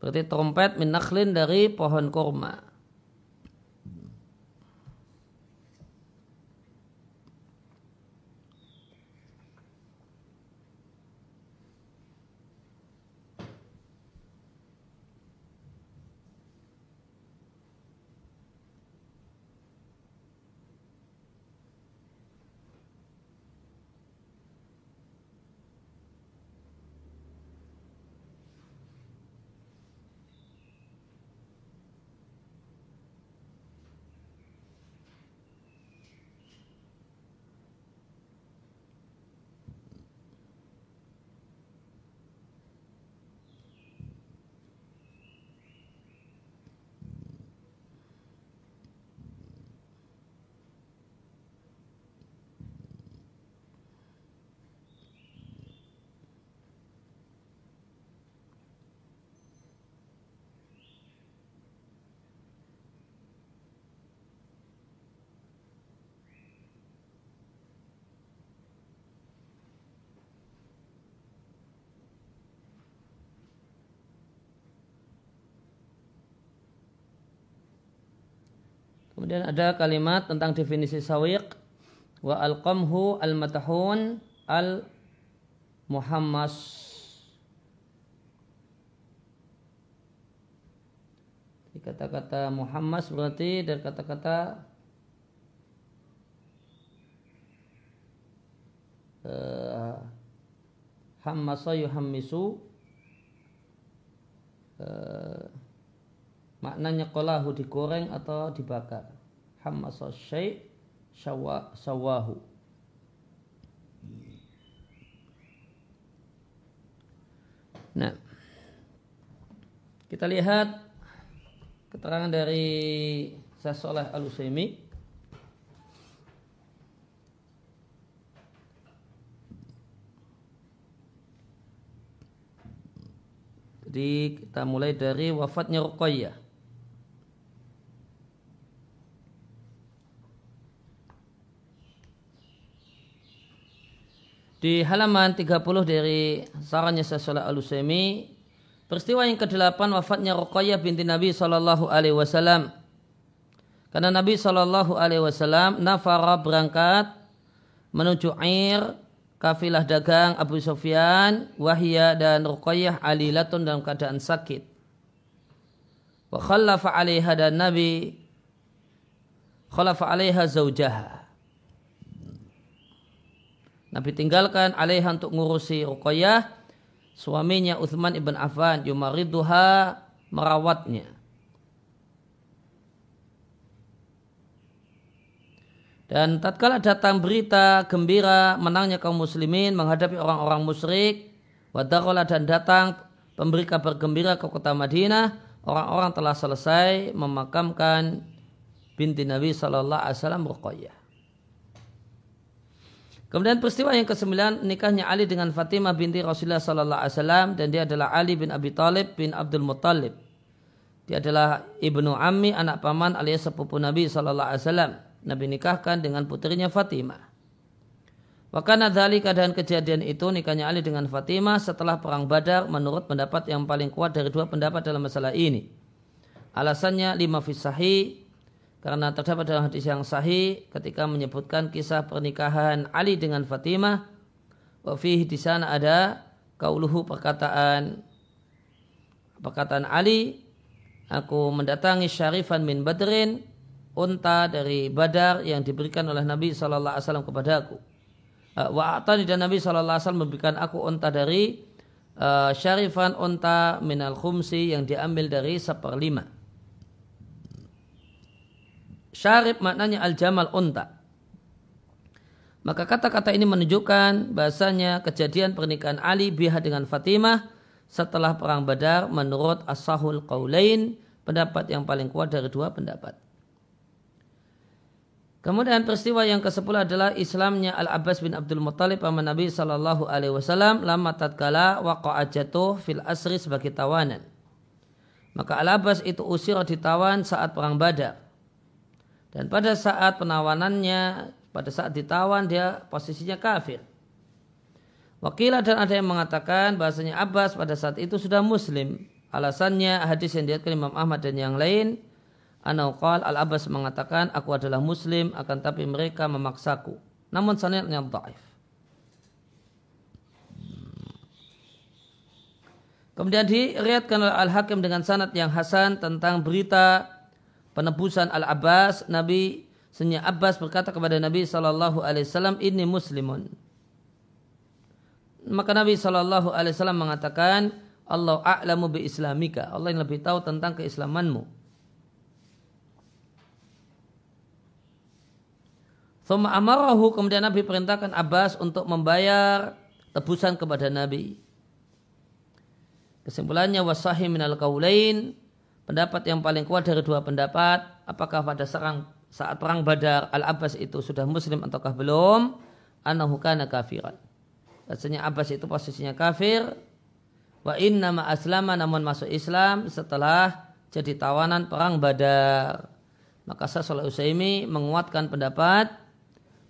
Speaker 1: Berarti trompet min nakhlin dari pohon kurma Kemudian ada kalimat tentang definisi sawiq wa al-qamhu al-matahun al Muhammad kata-kata Muhammad berarti dari kata-kata uh, hammasa yuhammisu uh, maknanya kolahu digoreng atau dibakar hammasa syai' sawahu Nah, kita lihat keterangan dari Sasoleh Al-Usaimi. Jadi kita mulai dari wafatnya Ruqayyah. Di halaman 30 dari sarannya Sasolah Al-Usaimi, peristiwa yang ke-8 wafatnya Ruqayyah binti Nabi sallallahu alaihi wasallam. Karena Nabi sallallahu alaihi wasallam nafara berangkat menuju Air, kafilah dagang Abu Sufyan, Wahya dan Ruqayyah alilatun dalam keadaan sakit. Wa khallafa alaiha dan Nabi khalafa alaiha zaujaha Nabi tinggalkan alaiha untuk ngurusi Ruqayyah suaminya Uthman ibn Affan yumariduha merawatnya. Dan tatkala datang berita gembira menangnya kaum muslimin menghadapi orang-orang musyrik, wadarola dan datang pemberi kabar gembira ke kota Madinah, orang-orang telah selesai memakamkan binti Nabi Shallallahu Alaihi Wasallam Ruqayyah. Kemudian peristiwa yang kesembilan nikahnya Ali dengan Fatimah binti Rasulullah Sallallahu Alaihi Wasallam dan dia adalah Ali bin Abi Talib bin Abdul Muttalib. Dia adalah ibnu Ammi anak paman alias sepupu Nabi Sallallahu Alaihi Wasallam. Nabi nikahkan dengan putrinya Fatimah. Wakana dari keadaan kejadian itu nikahnya Ali dengan Fatimah setelah perang Badar menurut pendapat yang paling kuat dari dua pendapat dalam masalah ini. Alasannya lima fisahi karena terdapat dalam hadis yang sahih ketika menyebutkan kisah pernikahan Ali dengan Fatimah wafih di sana ada kauluhu perkataan perkataan Ali aku mendatangi syarifan min badrin unta dari badar yang diberikan oleh Nabi Shallallahu Alaihi Wasallam kepadaku uh, wa atani dan Nabi Shallallahu Alaihi Wasallam memberikan aku unta dari uh, syarifan unta minal khumsi yang diambil dari seperlima Syarib maknanya al-jamal unta. Maka kata-kata ini menunjukkan bahasanya kejadian pernikahan Ali biha dengan Fatimah setelah perang Badar menurut As-Sahul Qaulain, pendapat yang paling kuat dari dua pendapat. Kemudian peristiwa yang ke-10 adalah Islamnya Al-Abbas bin Abdul Muttalib paman Nabi sallallahu alaihi wasallam lama tatkala waqa'a jatuh fil asri sebagai tawanan. Maka Al-Abbas itu usir ditawan saat perang Badar. Dan pada saat penawanannya, pada saat ditawan dia posisinya kafir. Wakilah dan ada yang mengatakan bahasanya Abbas pada saat itu sudah muslim. Alasannya hadis yang diatkan Imam Ahmad dan yang lain. Anauqal al-Abbas mengatakan aku adalah muslim akan tapi mereka memaksaku. Namun sanadnya dhaif. Kemudian diriatkan oleh Al-Hakim dengan sanad yang hasan tentang berita penebusan Al-Abbas, Nabi Senya Abbas berkata kepada Nabi Shallallahu Alaihi Wasallam, ini muslimun. Maka Nabi Shallallahu Alaihi Wasallam mengatakan, Allah a'lamu bi islamika. Allah yang lebih tahu tentang keislamanmu. Thumma amarahu kemudian Nabi perintahkan Abbas untuk membayar tebusan kepada Nabi. Kesimpulannya wasahi minal kaulain pendapat yang paling kuat dari dua pendapat apakah pada serang saat perang Badar Al Abbas itu sudah muslim ataukah belum? Anahu kana kafiran. Rasanya Abbas itu posisinya kafir. Wa inna ma aslama namun masuk Islam setelah jadi tawanan perang Badar. Maka Sasul Usaimi menguatkan pendapat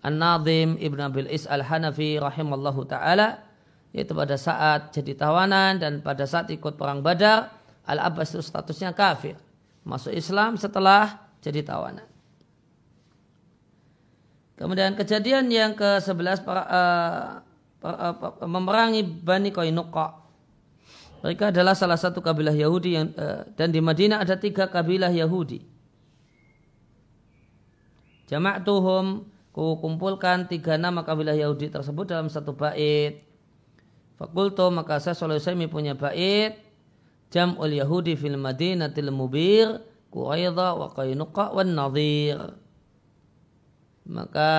Speaker 1: An-Nadim Ibn Abil Is Al-Hanafi rahimallahu ta'ala yaitu pada saat jadi tawanan dan pada saat ikut perang Badar Al-Abbas itu statusnya kafir. Masuk Islam setelah jadi tawanan. Kemudian kejadian yang ke-11 uh, memerangi Bani Qainuqa. Mereka adalah salah satu kabilah Yahudi yang uh, dan di Madinah ada tiga kabilah Yahudi. Jama'tuhum ku kumpulkan tiga nama kabilah Yahudi tersebut dalam satu bait. Fakulto maka saya punya bait Jam'ul Yahudi fil Madinatil Mubir Quraidah wa Qainuqa wa Nadir. Maka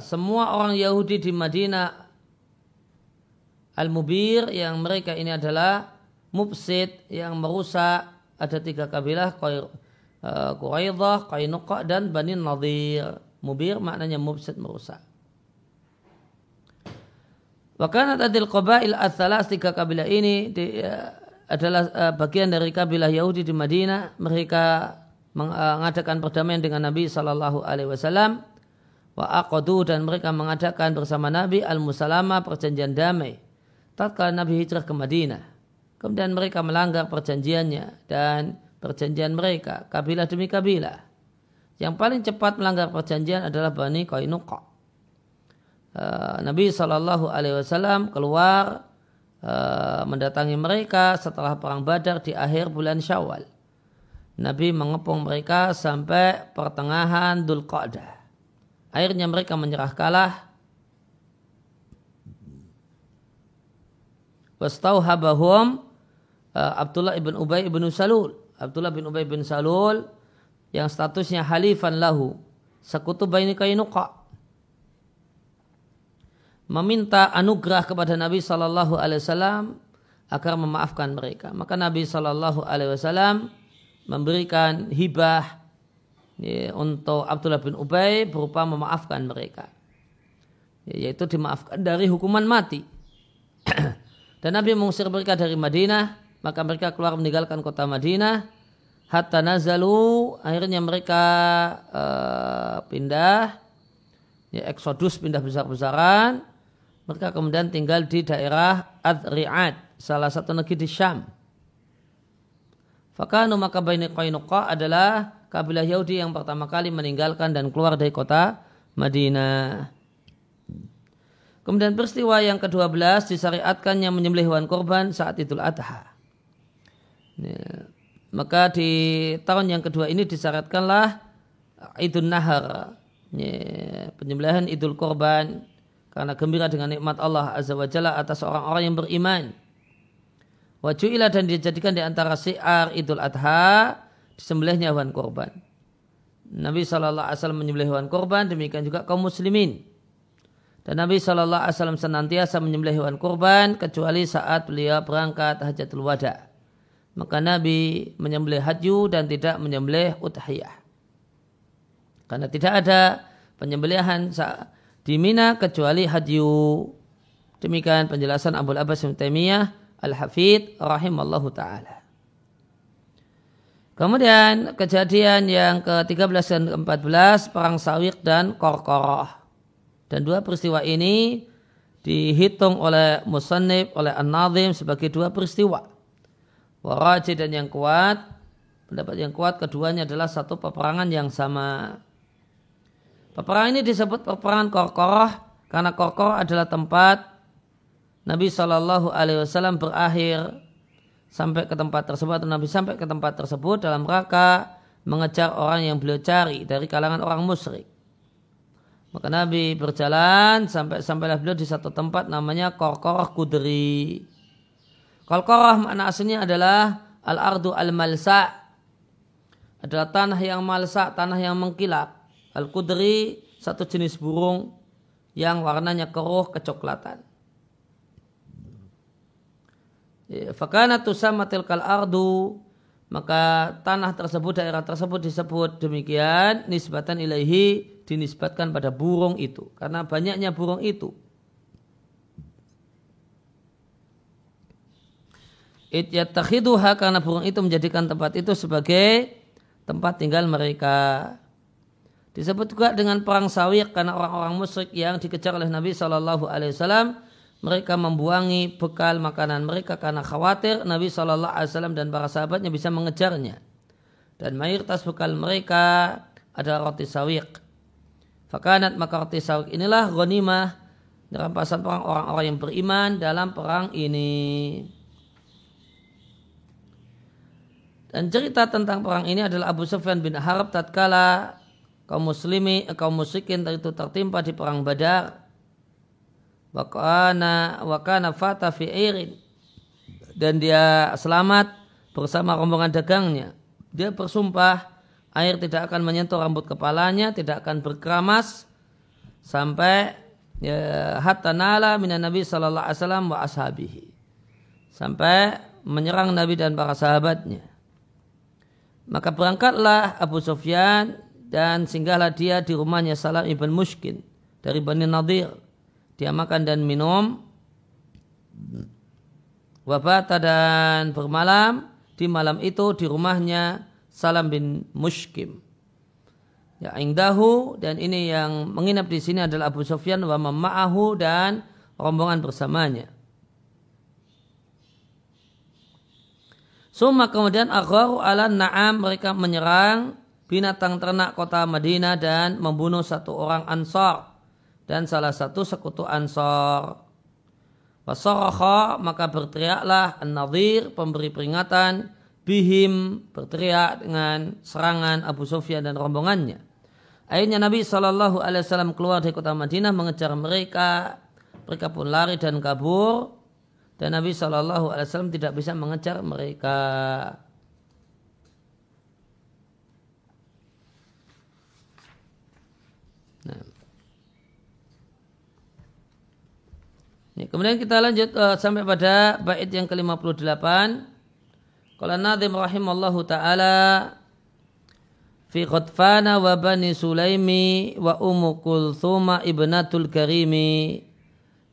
Speaker 1: semua orang Yahudi di Madinah Al-Mubir yang mereka ini adalah mufsid yang merusak ada tiga kabilah uh, Quraidah, Qainuqa dan Bani Nadir. Mubir maknanya mufsid merusak. Bahkan adil qabail ats tiga kabilah ini di, uh, adalah uh, bagian dari kabilah Yahudi di Madinah. Mereka mengadakan perdamaian dengan Nabi Shallallahu Alaihi Wasallam. Wa aqadu dan mereka mengadakan bersama Nabi al-musalama perjanjian damai. Tatkala Nabi hijrah ke Madinah. Kemudian mereka melanggar perjanjiannya dan perjanjian mereka kabilah demi kabilah. Yang paling cepat melanggar perjanjian adalah Bani Qainuqa. Uh, Nabi Shallallahu Alaihi Wasallam keluar uh, mendatangi mereka setelah perang Badar di akhir bulan Syawal. Nabi mengepung mereka sampai pertengahan Dhul. Akhirnya mereka menyerah kalah. Wastauhabahum uh, Abdullah ibn Ubay ibn Salul. Abdullah bin Ubay bin Salul yang statusnya halifan lahu. Sekutu baini kainuqa. Meminta anugerah kepada Nabi Sallallahu Alaihi Wasallam agar memaafkan mereka. Maka Nabi Sallallahu Alaihi Wasallam memberikan hibah ya, untuk Abdullah bin Ubay berupa memaafkan mereka. Ya, yaitu dimaafkan dari hukuman mati. Dan Nabi mengusir mereka dari Madinah maka mereka keluar meninggalkan kota Madinah hatta nazalu akhirnya mereka uh, pindah ya eksodus pindah besar-besaran mereka kemudian tinggal di daerah Adri'at salah satu negeri di Syam Fakanu maka Baini Qainuqa adalah kabilah Yahudi yang pertama kali meninggalkan dan keluar dari kota Madinah. Kemudian peristiwa yang ke-12 disyariatkannya menyembelih hewan korban saat Idul Adha. Ya. Maka di tahun yang kedua ini disyaratkanlah Idul Nahar, ya, penyembelihan Idul Korban karena gembira dengan nikmat Allah Azza wa Jalla atas orang-orang yang beriman. Wajuilah dan dijadikan di antara siar Idul Adha disembelihnya hewan korban. Nabi Wasallam menyembelih hewan korban, demikian juga kaum muslimin. Dan Nabi Wasallam senantiasa menyembelih hewan korban kecuali saat beliau berangkat hajatul wada maka Nabi menyembelih haju dan tidak menyembelih udhiyah. Karena tidak ada penyembelihan di Mina kecuali haju. Demikian penjelasan Abu Abbas bin Taimiyah Al-Hafidh rahimallahu taala. Kemudian kejadian yang ke-13 dan ke-14 perang Sawiq dan Korkoroh. Dan dua peristiwa ini dihitung oleh Musannib, oleh An-Nazim sebagai dua peristiwa. Waraji dan yang kuat, pendapat yang kuat keduanya adalah satu peperangan yang sama. Peperangan ini disebut peperangan Korkoroh karena Korkoroh adalah tempat Nabi Shallallahu Alaihi Wasallam berakhir sampai ke tempat tersebut atau Nabi sampai ke tempat tersebut dalam rangka mengejar orang yang beliau cari dari kalangan orang musyrik. Maka Nabi berjalan sampai sampailah beliau di satu tempat namanya Korkoroh Kudri. Qalqarah makna aslinya adalah al-ardu al-malsa adalah tanah yang malsa, tanah yang mengkilap. Al-kudri satu jenis burung yang warnanya keruh kecoklatan. Ya, fakana tusamatil kal ardu maka tanah tersebut daerah tersebut disebut demikian nisbatan ilahi dinisbatkan pada burung itu karena banyaknya burung itu yatakhiduha karena burung itu menjadikan tempat itu sebagai tempat tinggal mereka. Disebut juga dengan perang sawiq karena orang-orang musyrik yang dikejar oleh Nabi Shallallahu Alaihi Wasallam mereka membuangi bekal makanan mereka karena khawatir Nabi Shallallahu Alaihi Wasallam dan para sahabatnya bisa mengejarnya. Dan mayoritas bekal mereka adalah roti sawiq. Fakanat maka roti sawiq inilah ghanimah rampasan perang orang-orang yang beriman dalam perang ini. Dan cerita tentang perang ini adalah Abu Sufyan bin Harb tatkala kaum muslimi kaum musyrikin itu tertimpa di perang Badar. Wakana wakana fata fi irin dan dia selamat bersama rombongan dagangnya. Dia bersumpah air tidak akan menyentuh rambut kepalanya, tidak akan berkeramas sampai ya, hatta nala minan Nabi sallallahu alaihi wasallam wa ashabihi. Sampai menyerang Nabi dan para sahabatnya. Maka berangkatlah Abu Sufyan dan singgahlah dia di rumahnya Salam ibn Mushkin dari Bani Nadir. Dia makan dan minum. Wabata dan bermalam di malam itu di rumahnya Salam bin Mushkim. Ya ingdahu dan ini yang menginap di sini adalah Abu Sufyan wa ma'ahu dan rombongan bersamanya. Suma kemudian agharu ala na'am mereka menyerang binatang ternak kota Madinah dan membunuh satu orang ansor dan salah satu sekutu ansor. Wasaraha maka berteriaklah an-nadhir pemberi peringatan bihim berteriak dengan serangan Abu Sufyan dan rombongannya. Akhirnya Nabi Shallallahu Alaihi Wasallam keluar dari kota Madinah mengejar mereka. Mereka pun lari dan kabur dan Nabi Shallallahu Alaihi Wasallam tidak bisa mengejar mereka. Ini, kemudian kita lanjut uh, sampai pada bait yang ke-58. Qala Nadim rahimallahu taala fi Qatfana wa Bani Sulaimi wa Ummu Kulthuma ibnatul Karimi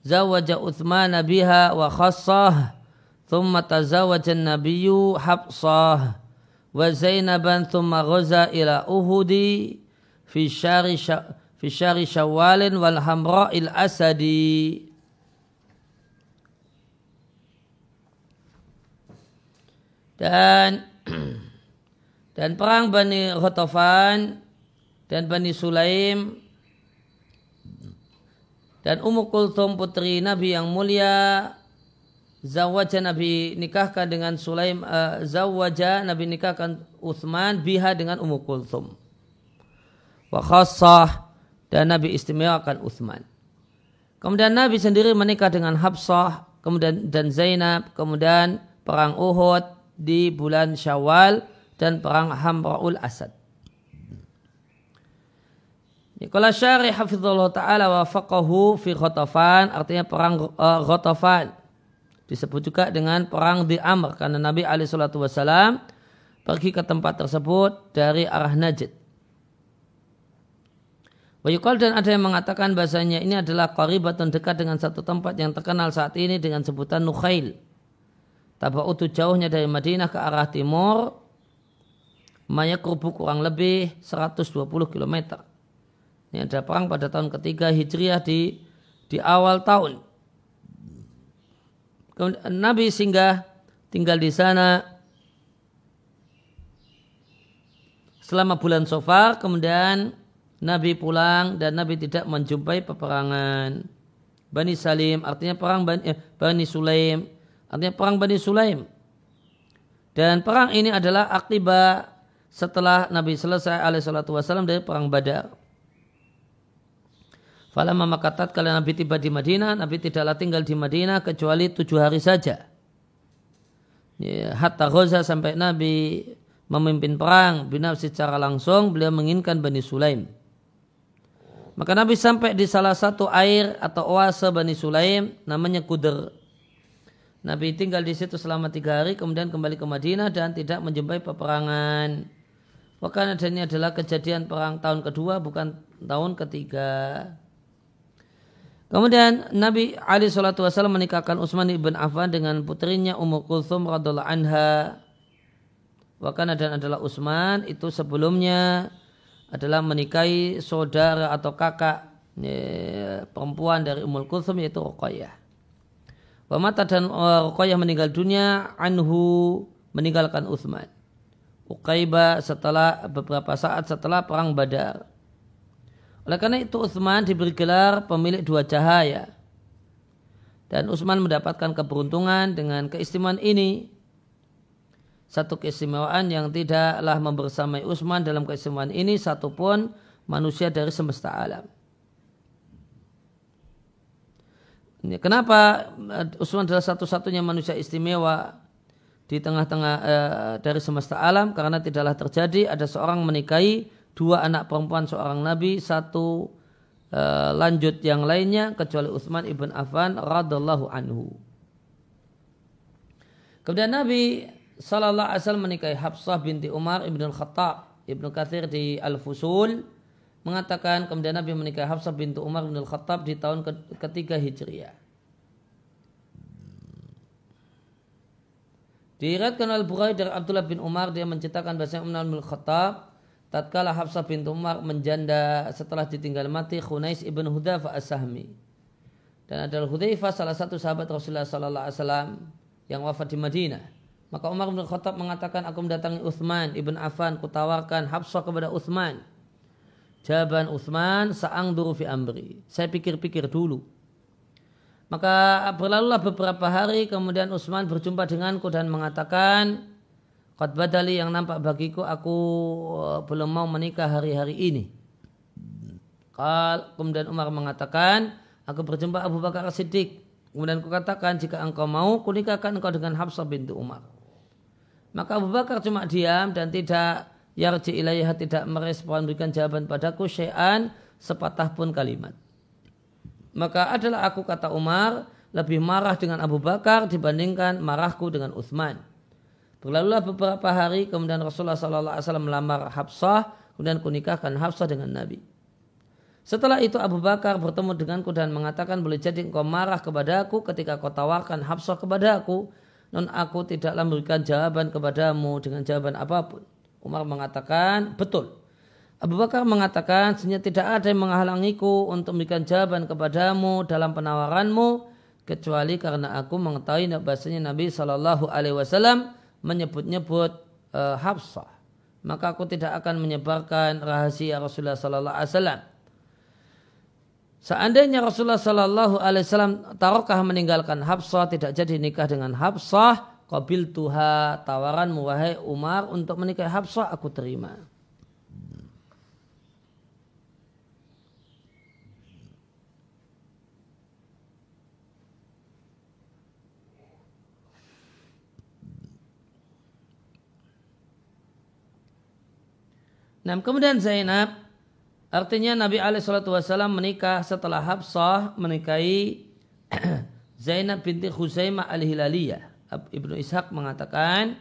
Speaker 1: zawaja Uthman biha wa khassah thumma tazawaja an-nabiyyu Hafsah wa Zainaban thumma ghaza ila Uhudi fi syari fi syari Syawalin wal Hamra'il Asadi dan dan perang Bani Ghatafan dan Bani Sulaim dan Ummu Kulthum putri Nabi yang mulia Zawaja Nabi nikahkan dengan Sulaim uh, Zawaja Nabi nikahkan Uthman biha dengan Ummu Kulthum. Wa khassah dan Nabi istimewakan Uthman kemudian Nabi sendiri menikah dengan Habsah kemudian dan Zainab kemudian perang Uhud di bulan Syawal dan perang Hamraul Asad kalau syarih hafizullah ta'ala wa faqahu fi khotofan artinya perang uh, khotofan disebut juga dengan perang di Amr karena Nabi wasalam pergi ke tempat tersebut dari arah Najd. Wayukal dan ada yang mengatakan bahasanya ini adalah qaribatun dekat dengan satu tempat yang terkenal saat ini dengan sebutan Nukhail. Tabautu jauhnya dari Madinah ke arah timur, Maya kurang lebih 120 kilometer. Ini ada perang pada tahun ketiga Hijriah di di awal tahun. Kemudian Nabi singgah tinggal di sana selama bulan Sofar. Kemudian Nabi pulang dan Nabi tidak menjumpai peperangan. Bani Salim artinya perang Bani, eh, Bani Sulaim artinya perang Bani Sulaim. Dan perang ini adalah akibat setelah Nabi selesai alaihi salatu dari perang Badar. Falamma makatat kalau Nabi tiba di Madinah, Nabi tidaklah tinggal di Madinah kecuali tujuh hari saja. Ya, hatta Ghoza sampai Nabi memimpin perang binaf secara langsung beliau menginginkan Bani Sulaim. Maka Nabi sampai di salah satu air atau oase Bani Sulaim namanya Kuder. Nabi tinggal di situ selama tiga hari kemudian kembali ke Madinah dan tidak menjumpai peperangan. Bahkan adanya adalah kejadian perang tahun kedua bukan tahun ketiga. Kemudian Nabi Ali Shallallahu Wasallam menikahkan Utsman ibn Affan dengan putrinya Ummu Kulthum radhiallahu anha. Wakana dan adalah Utsman itu sebelumnya adalah menikahi saudara atau kakak ya, perempuan dari Ummul Kulthum yaitu Ruqayyah. Wamata dan uh, Ruqayyah meninggal dunia anhu meninggalkan Utsman. Uqaibah setelah beberapa saat setelah perang Badar. Oleh karena itu Uthman diberi gelar pemilik dua cahaya. Dan Utsman mendapatkan keberuntungan dengan keistimewaan ini. Satu keistimewaan yang tidaklah membersamai Utsman dalam keistimewaan ini satupun manusia dari semesta alam. Kenapa Utsman adalah satu-satunya manusia istimewa di tengah-tengah eh, dari semesta alam? Karena tidaklah terjadi ada seorang menikahi dua anak perempuan seorang nabi, satu eh, lanjut yang lainnya kecuali Utsman ibn Affan radhiallahu anhu. Kemudian Nabi Sallallahu Alaihi Wasallam menikahi Hafsah binti Umar ibn Khattab ibnu Kathir di Al Fusul mengatakan kemudian Nabi menikah Hafsah bintu Umar bin Al-Khattab di tahun ketiga Hijriah. Diriatkan oleh Bukhari dari Abdullah bin Umar dia menceritakan bahasa Umar bin Khattab tatkala Hafsah bintu Umar menjanda setelah ditinggal mati Khunais ibn Hudhafa as-Sahmi. Dan adalah Hudhaifah salah satu sahabat Rasulullah sallallahu alaihi wasallam yang wafat di Madinah. Maka Umar bin Khattab mengatakan aku mendatangi Uthman ibn Affan kutawarkan Hafsah kepada Uthman Jawaban Uthman saang fi amri. Saya pikir-pikir dulu. Maka berlalulah beberapa hari kemudian Utsman berjumpa denganku dan mengatakan Qad badali yang nampak bagiku aku uh, belum mau menikah hari-hari ini. Kemudian Umar mengatakan, aku berjumpa Abu Bakar Siddiq. Kemudian kukatakan jika engkau mau, kunikahkan engkau dengan Hafsah bintu Umar. Maka Abu Bakar cuma diam dan tidak yarji ilaiha tidak merespon berikan jawaban padaku syai'an sepatah pun kalimat. Maka adalah aku kata Umar lebih marah dengan Abu Bakar dibandingkan marahku dengan Uthman. Berlalulah beberapa hari kemudian Rasulullah SAW melamar Hafsah kemudian kunikahkan Hafsah dengan Nabi. Setelah itu Abu Bakar bertemu denganku dan mengatakan boleh jadi engkau marah kepadaku ketika kau tawarkan Hafsah kepadaku non aku tidaklah memberikan jawaban kepadamu dengan jawaban apa pun. Umar mengatakan, betul. Abu Bakar mengatakan, sebenarnya tidak ada yang menghalangiku untuk memberikan jawaban kepadamu dalam penawaranmu, kecuali karena aku mengetahui bahasanya Nabi Shallallahu Alaihi Wasallam menyebut-nyebut uh, Hafsah. Maka aku tidak akan menyebarkan rahasia Rasulullah Shallallahu Alaihi Wasallam. Seandainya Rasulullah Shallallahu Alaihi Wasallam tarokah meninggalkan Hafsah tidak jadi nikah dengan Hafsah, Qabil tuha tawaran wahai Umar untuk menikahi Hafsah aku terima. Nah, kemudian Zainab artinya Nabi alaihi wasallam menikah setelah Hafsah menikahi Zainab binti Khuzaimah al-Hilaliyah. Ibnu Ishaq mengatakan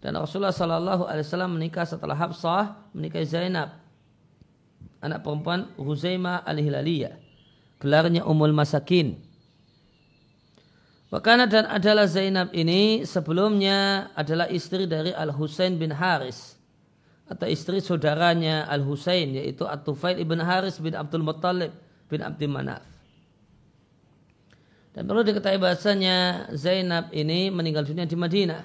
Speaker 1: dan Rasulullah Shallallahu Alaihi Wasallam menikah setelah Hafsah menikahi Zainab anak perempuan Huzaimah al-Hilaliyah gelarnya Umul Masakin Wakana dan adalah Zainab ini sebelumnya adalah istri dari Al Husain bin Haris atau istri saudaranya Al Husain yaitu At-Tufail ibn Haris bin Abdul Muttalib bin Abdul Manaf. Dan perlu diketahui bahasanya Zainab ini meninggal dunia di Madinah.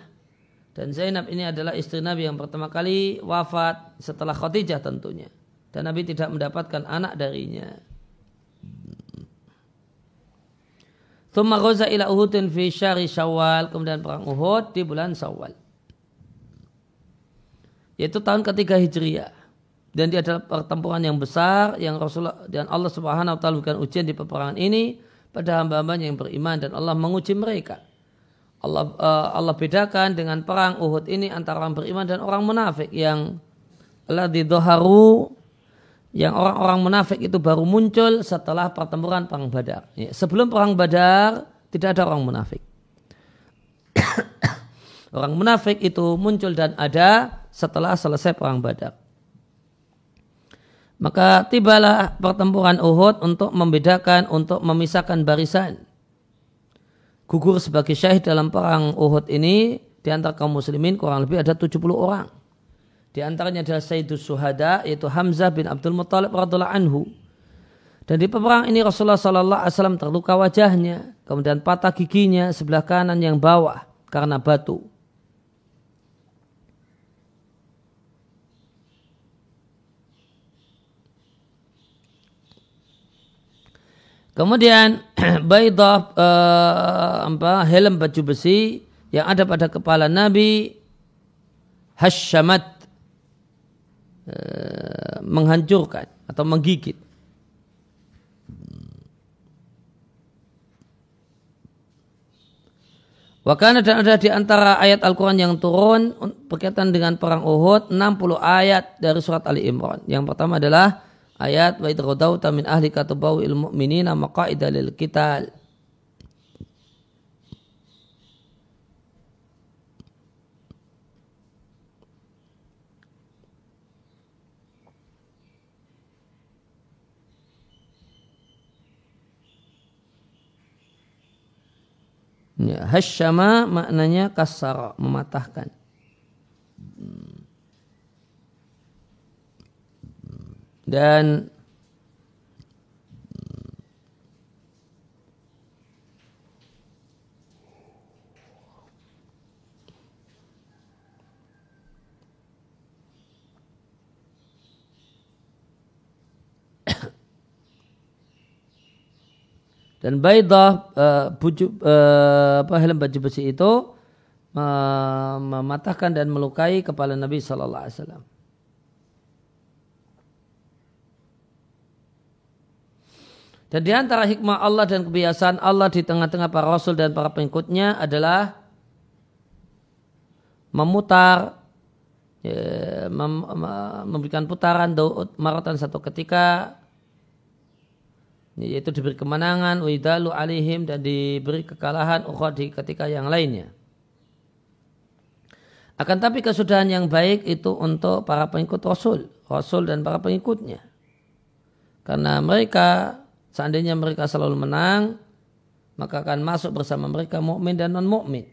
Speaker 1: Dan Zainab ini adalah istri Nabi yang pertama kali wafat setelah Khadijah tentunya. Dan Nabi tidak mendapatkan anak darinya. Thumma ila Uhudin fi syari. Kemudian perang Uhud di bulan syawal. Yaitu tahun ketiga Hijriah. Dan dia adalah pertempuran yang besar yang Rasulullah dan Allah Subhanahu wa taala berikan ujian di peperangan ini pada hamba-hambanya yang beriman dan Allah menguji mereka. Allah uh, Allah bedakan dengan perang Uhud ini antara orang beriman dan orang munafik yang Allah doharu yang orang-orang munafik itu baru muncul setelah pertempuran perang Badar. Ya, sebelum perang Badar tidak ada orang munafik. orang munafik itu muncul dan ada setelah selesai perang Badar. Maka tibalah pertempuran Uhud untuk membedakan, untuk memisahkan barisan. Gugur sebagai syahid dalam perang Uhud ini di antara kaum muslimin kurang lebih ada 70 orang. Di antaranya adalah Sayyidus Suhada yaitu Hamzah bin Abdul Muttalib radhiallahu anhu. Dan di peperang ini Rasulullah sallallahu alaihi wasallam terluka wajahnya, kemudian patah giginya sebelah kanan yang bawah karena batu. Kemudian baidah uh, apa helm baju besi yang ada pada kepala Nabi hasyamat uh, menghancurkan atau menggigit. Wakana dan ada di antara ayat Al-Quran yang turun berkaitan dengan perang Uhud 60 ayat dari surat Ali Imran. Yang pertama adalah ayat wa idghadauta min ahli katubau ilmu mu'minina maqa'ida lil qital. Ya, hasyama maknanya kasar, mematahkan. Dan Dan baidah uh, uh, apa helm baju besi itu uh, mematahkan dan melukai kepala Nabi Sallallahu Alaihi Wasallam. Dan di antara hikmah Allah dan kebiasaan Allah di tengah-tengah para rasul dan para pengikutnya adalah memutar, ya, mem, memberikan putaran daud maratan satu ketika yaitu diberi kemenangan widalu alihim dan diberi kekalahan ukhadi ketika yang lainnya. Akan tapi kesudahan yang baik itu untuk para pengikut Rasul, Rasul dan para pengikutnya. Karena mereka seandainya mereka selalu menang, maka akan masuk bersama mereka mukmin dan non mukmin.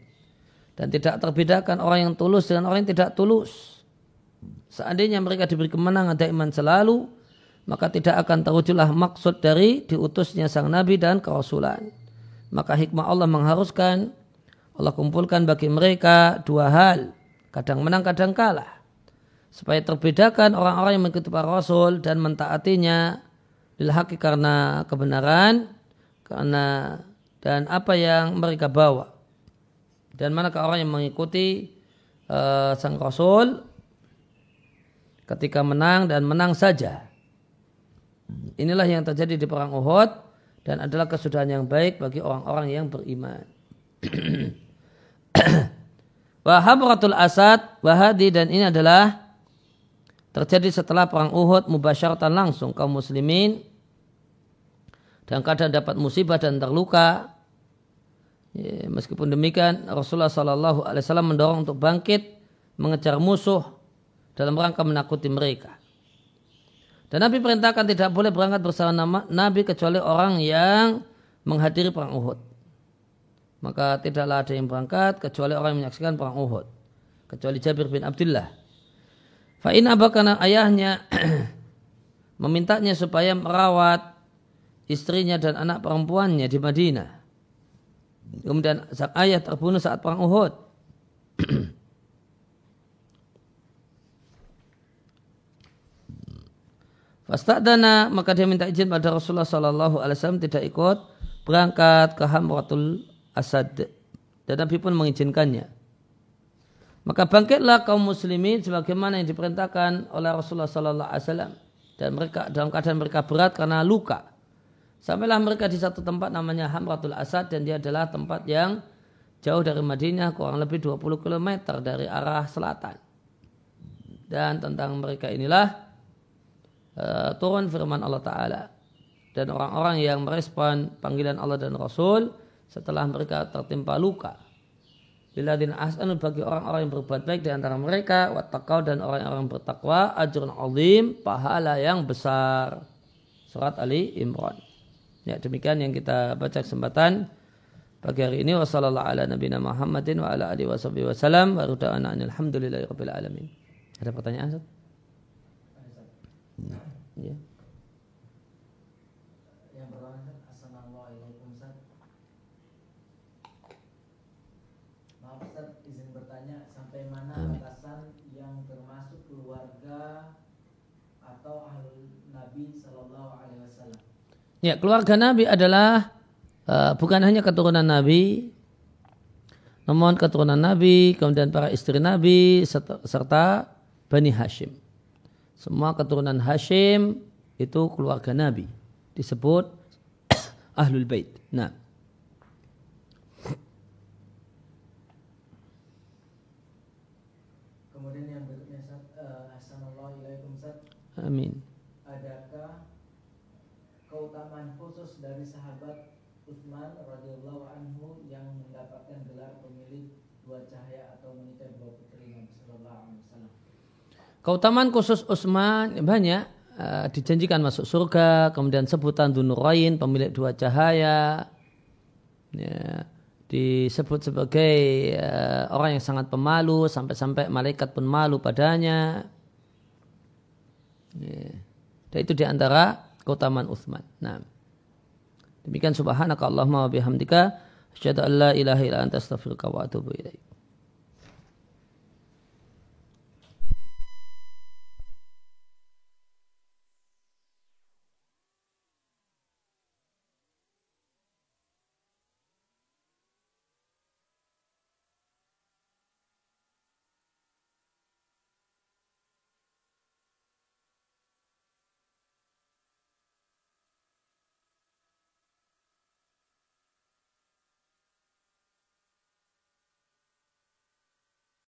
Speaker 1: Dan tidak terbedakan orang yang tulus dengan orang yang tidak tulus. Seandainya mereka diberi kemenangan dan iman selalu, maka tidak akan terwujudlah maksud dari diutusnya sang nabi dan kerasulan. Maka hikmah Allah mengharuskan Allah kumpulkan bagi mereka dua hal, kadang menang kadang kalah. Supaya terbedakan orang-orang yang mengikuti para rasul dan mentaatinya lilhaqi karena kebenaran, karena dan apa yang mereka bawa. Dan manakah orang yang mengikuti uh, sang rasul ketika menang dan menang saja Inilah yang terjadi di perang Uhud dan adalah kesudahan yang baik bagi orang-orang yang beriman. Wahabratul Asad wahadi dan ini adalah terjadi setelah perang Uhud mubasyaratan langsung kaum muslimin dan kadang dapat musibah dan terluka. Ya, meskipun demikian Rasulullah Shallallahu Alaihi Wasallam mendorong untuk bangkit mengejar musuh dalam rangka menakuti mereka. Dan Nabi perintahkan tidak boleh berangkat bersama nama Nabi kecuali orang yang menghadiri perang Uhud. Maka tidaklah ada yang berangkat kecuali orang yang menyaksikan perang Uhud. Kecuali Jabir bin Abdullah. Fa'in abakana ayahnya memintanya supaya merawat istrinya dan anak perempuannya di Madinah. Kemudian sang ayah terbunuh saat perang Uhud. Fastadana maka dia minta izin pada Rasulullah Sallallahu Alaihi Wasallam tidak ikut berangkat ke Hamratul Asad dan Nabi pun mengizinkannya. Maka bangkitlah kaum muslimin sebagaimana yang diperintahkan oleh Rasulullah Sallallahu Alaihi Wasallam dan mereka dalam keadaan mereka berat karena luka. Sampailah mereka di satu tempat namanya Hamratul Asad dan dia adalah tempat yang jauh dari Madinah kurang lebih 20 km dari arah selatan. Dan tentang mereka inilah uh, turun firman Allah Ta'ala. Dan orang-orang yang merespon panggilan Allah dan Rasul setelah mereka tertimpa luka. Bila din as'anul bagi orang-orang yang berbuat baik di antara mereka, wattaqau dan orang-orang bertakwa, ajrun azim, pahala yang besar. Surat Ali Imran. Ya, demikian yang kita baca kesempatan pagi hari ini wasallallahu ala nabiyina Muhammadin wa ala alihi wasallam wa ruda'ana alhamdulillahi rabbil alamin. Ada pertanyaan? Ustaz? Ya.
Speaker 2: Yang pertama Assalamualaikum Ustaz. Maaf Ustaz, izin bertanya sampai mana Amin. batasan yang termasuk keluarga atau ahli Nabi Shallallahu Alaihi Wasallam?
Speaker 1: Ya, keluarga Nabi adalah uh, bukan hanya keturunan Nabi, namun keturunan Nabi, kemudian para istri Nabi, serta, serta Bani Hashim. Semua keturunan Hashim itu keluarga Nabi. Disebut Ahlul Bait. Nah.
Speaker 2: Kemudian yang berikutnya uh,
Speaker 1: Amin.
Speaker 2: Adakah keutamaan khusus dari sahabat Utsman radhiyallahu anhu yang mendapatkan gelar pemilik dua cahaya atau menikah dua putri Nabi sallallahu alaihi wasallam.
Speaker 1: Keutamaan khusus Utsman banyak uh, dijanjikan masuk surga, kemudian sebutan Dunurain pemilik dua cahaya. Ya, disebut sebagai uh, orang yang sangat pemalu sampai-sampai malaikat pun malu padanya. Ya. Dan itu di antara keutamaan Utsman. Nah. Demikian subhanaka Allahumma wa bihamdika asyhadu an la ilaha illa anta astaghfiruka wa atubu ilaik.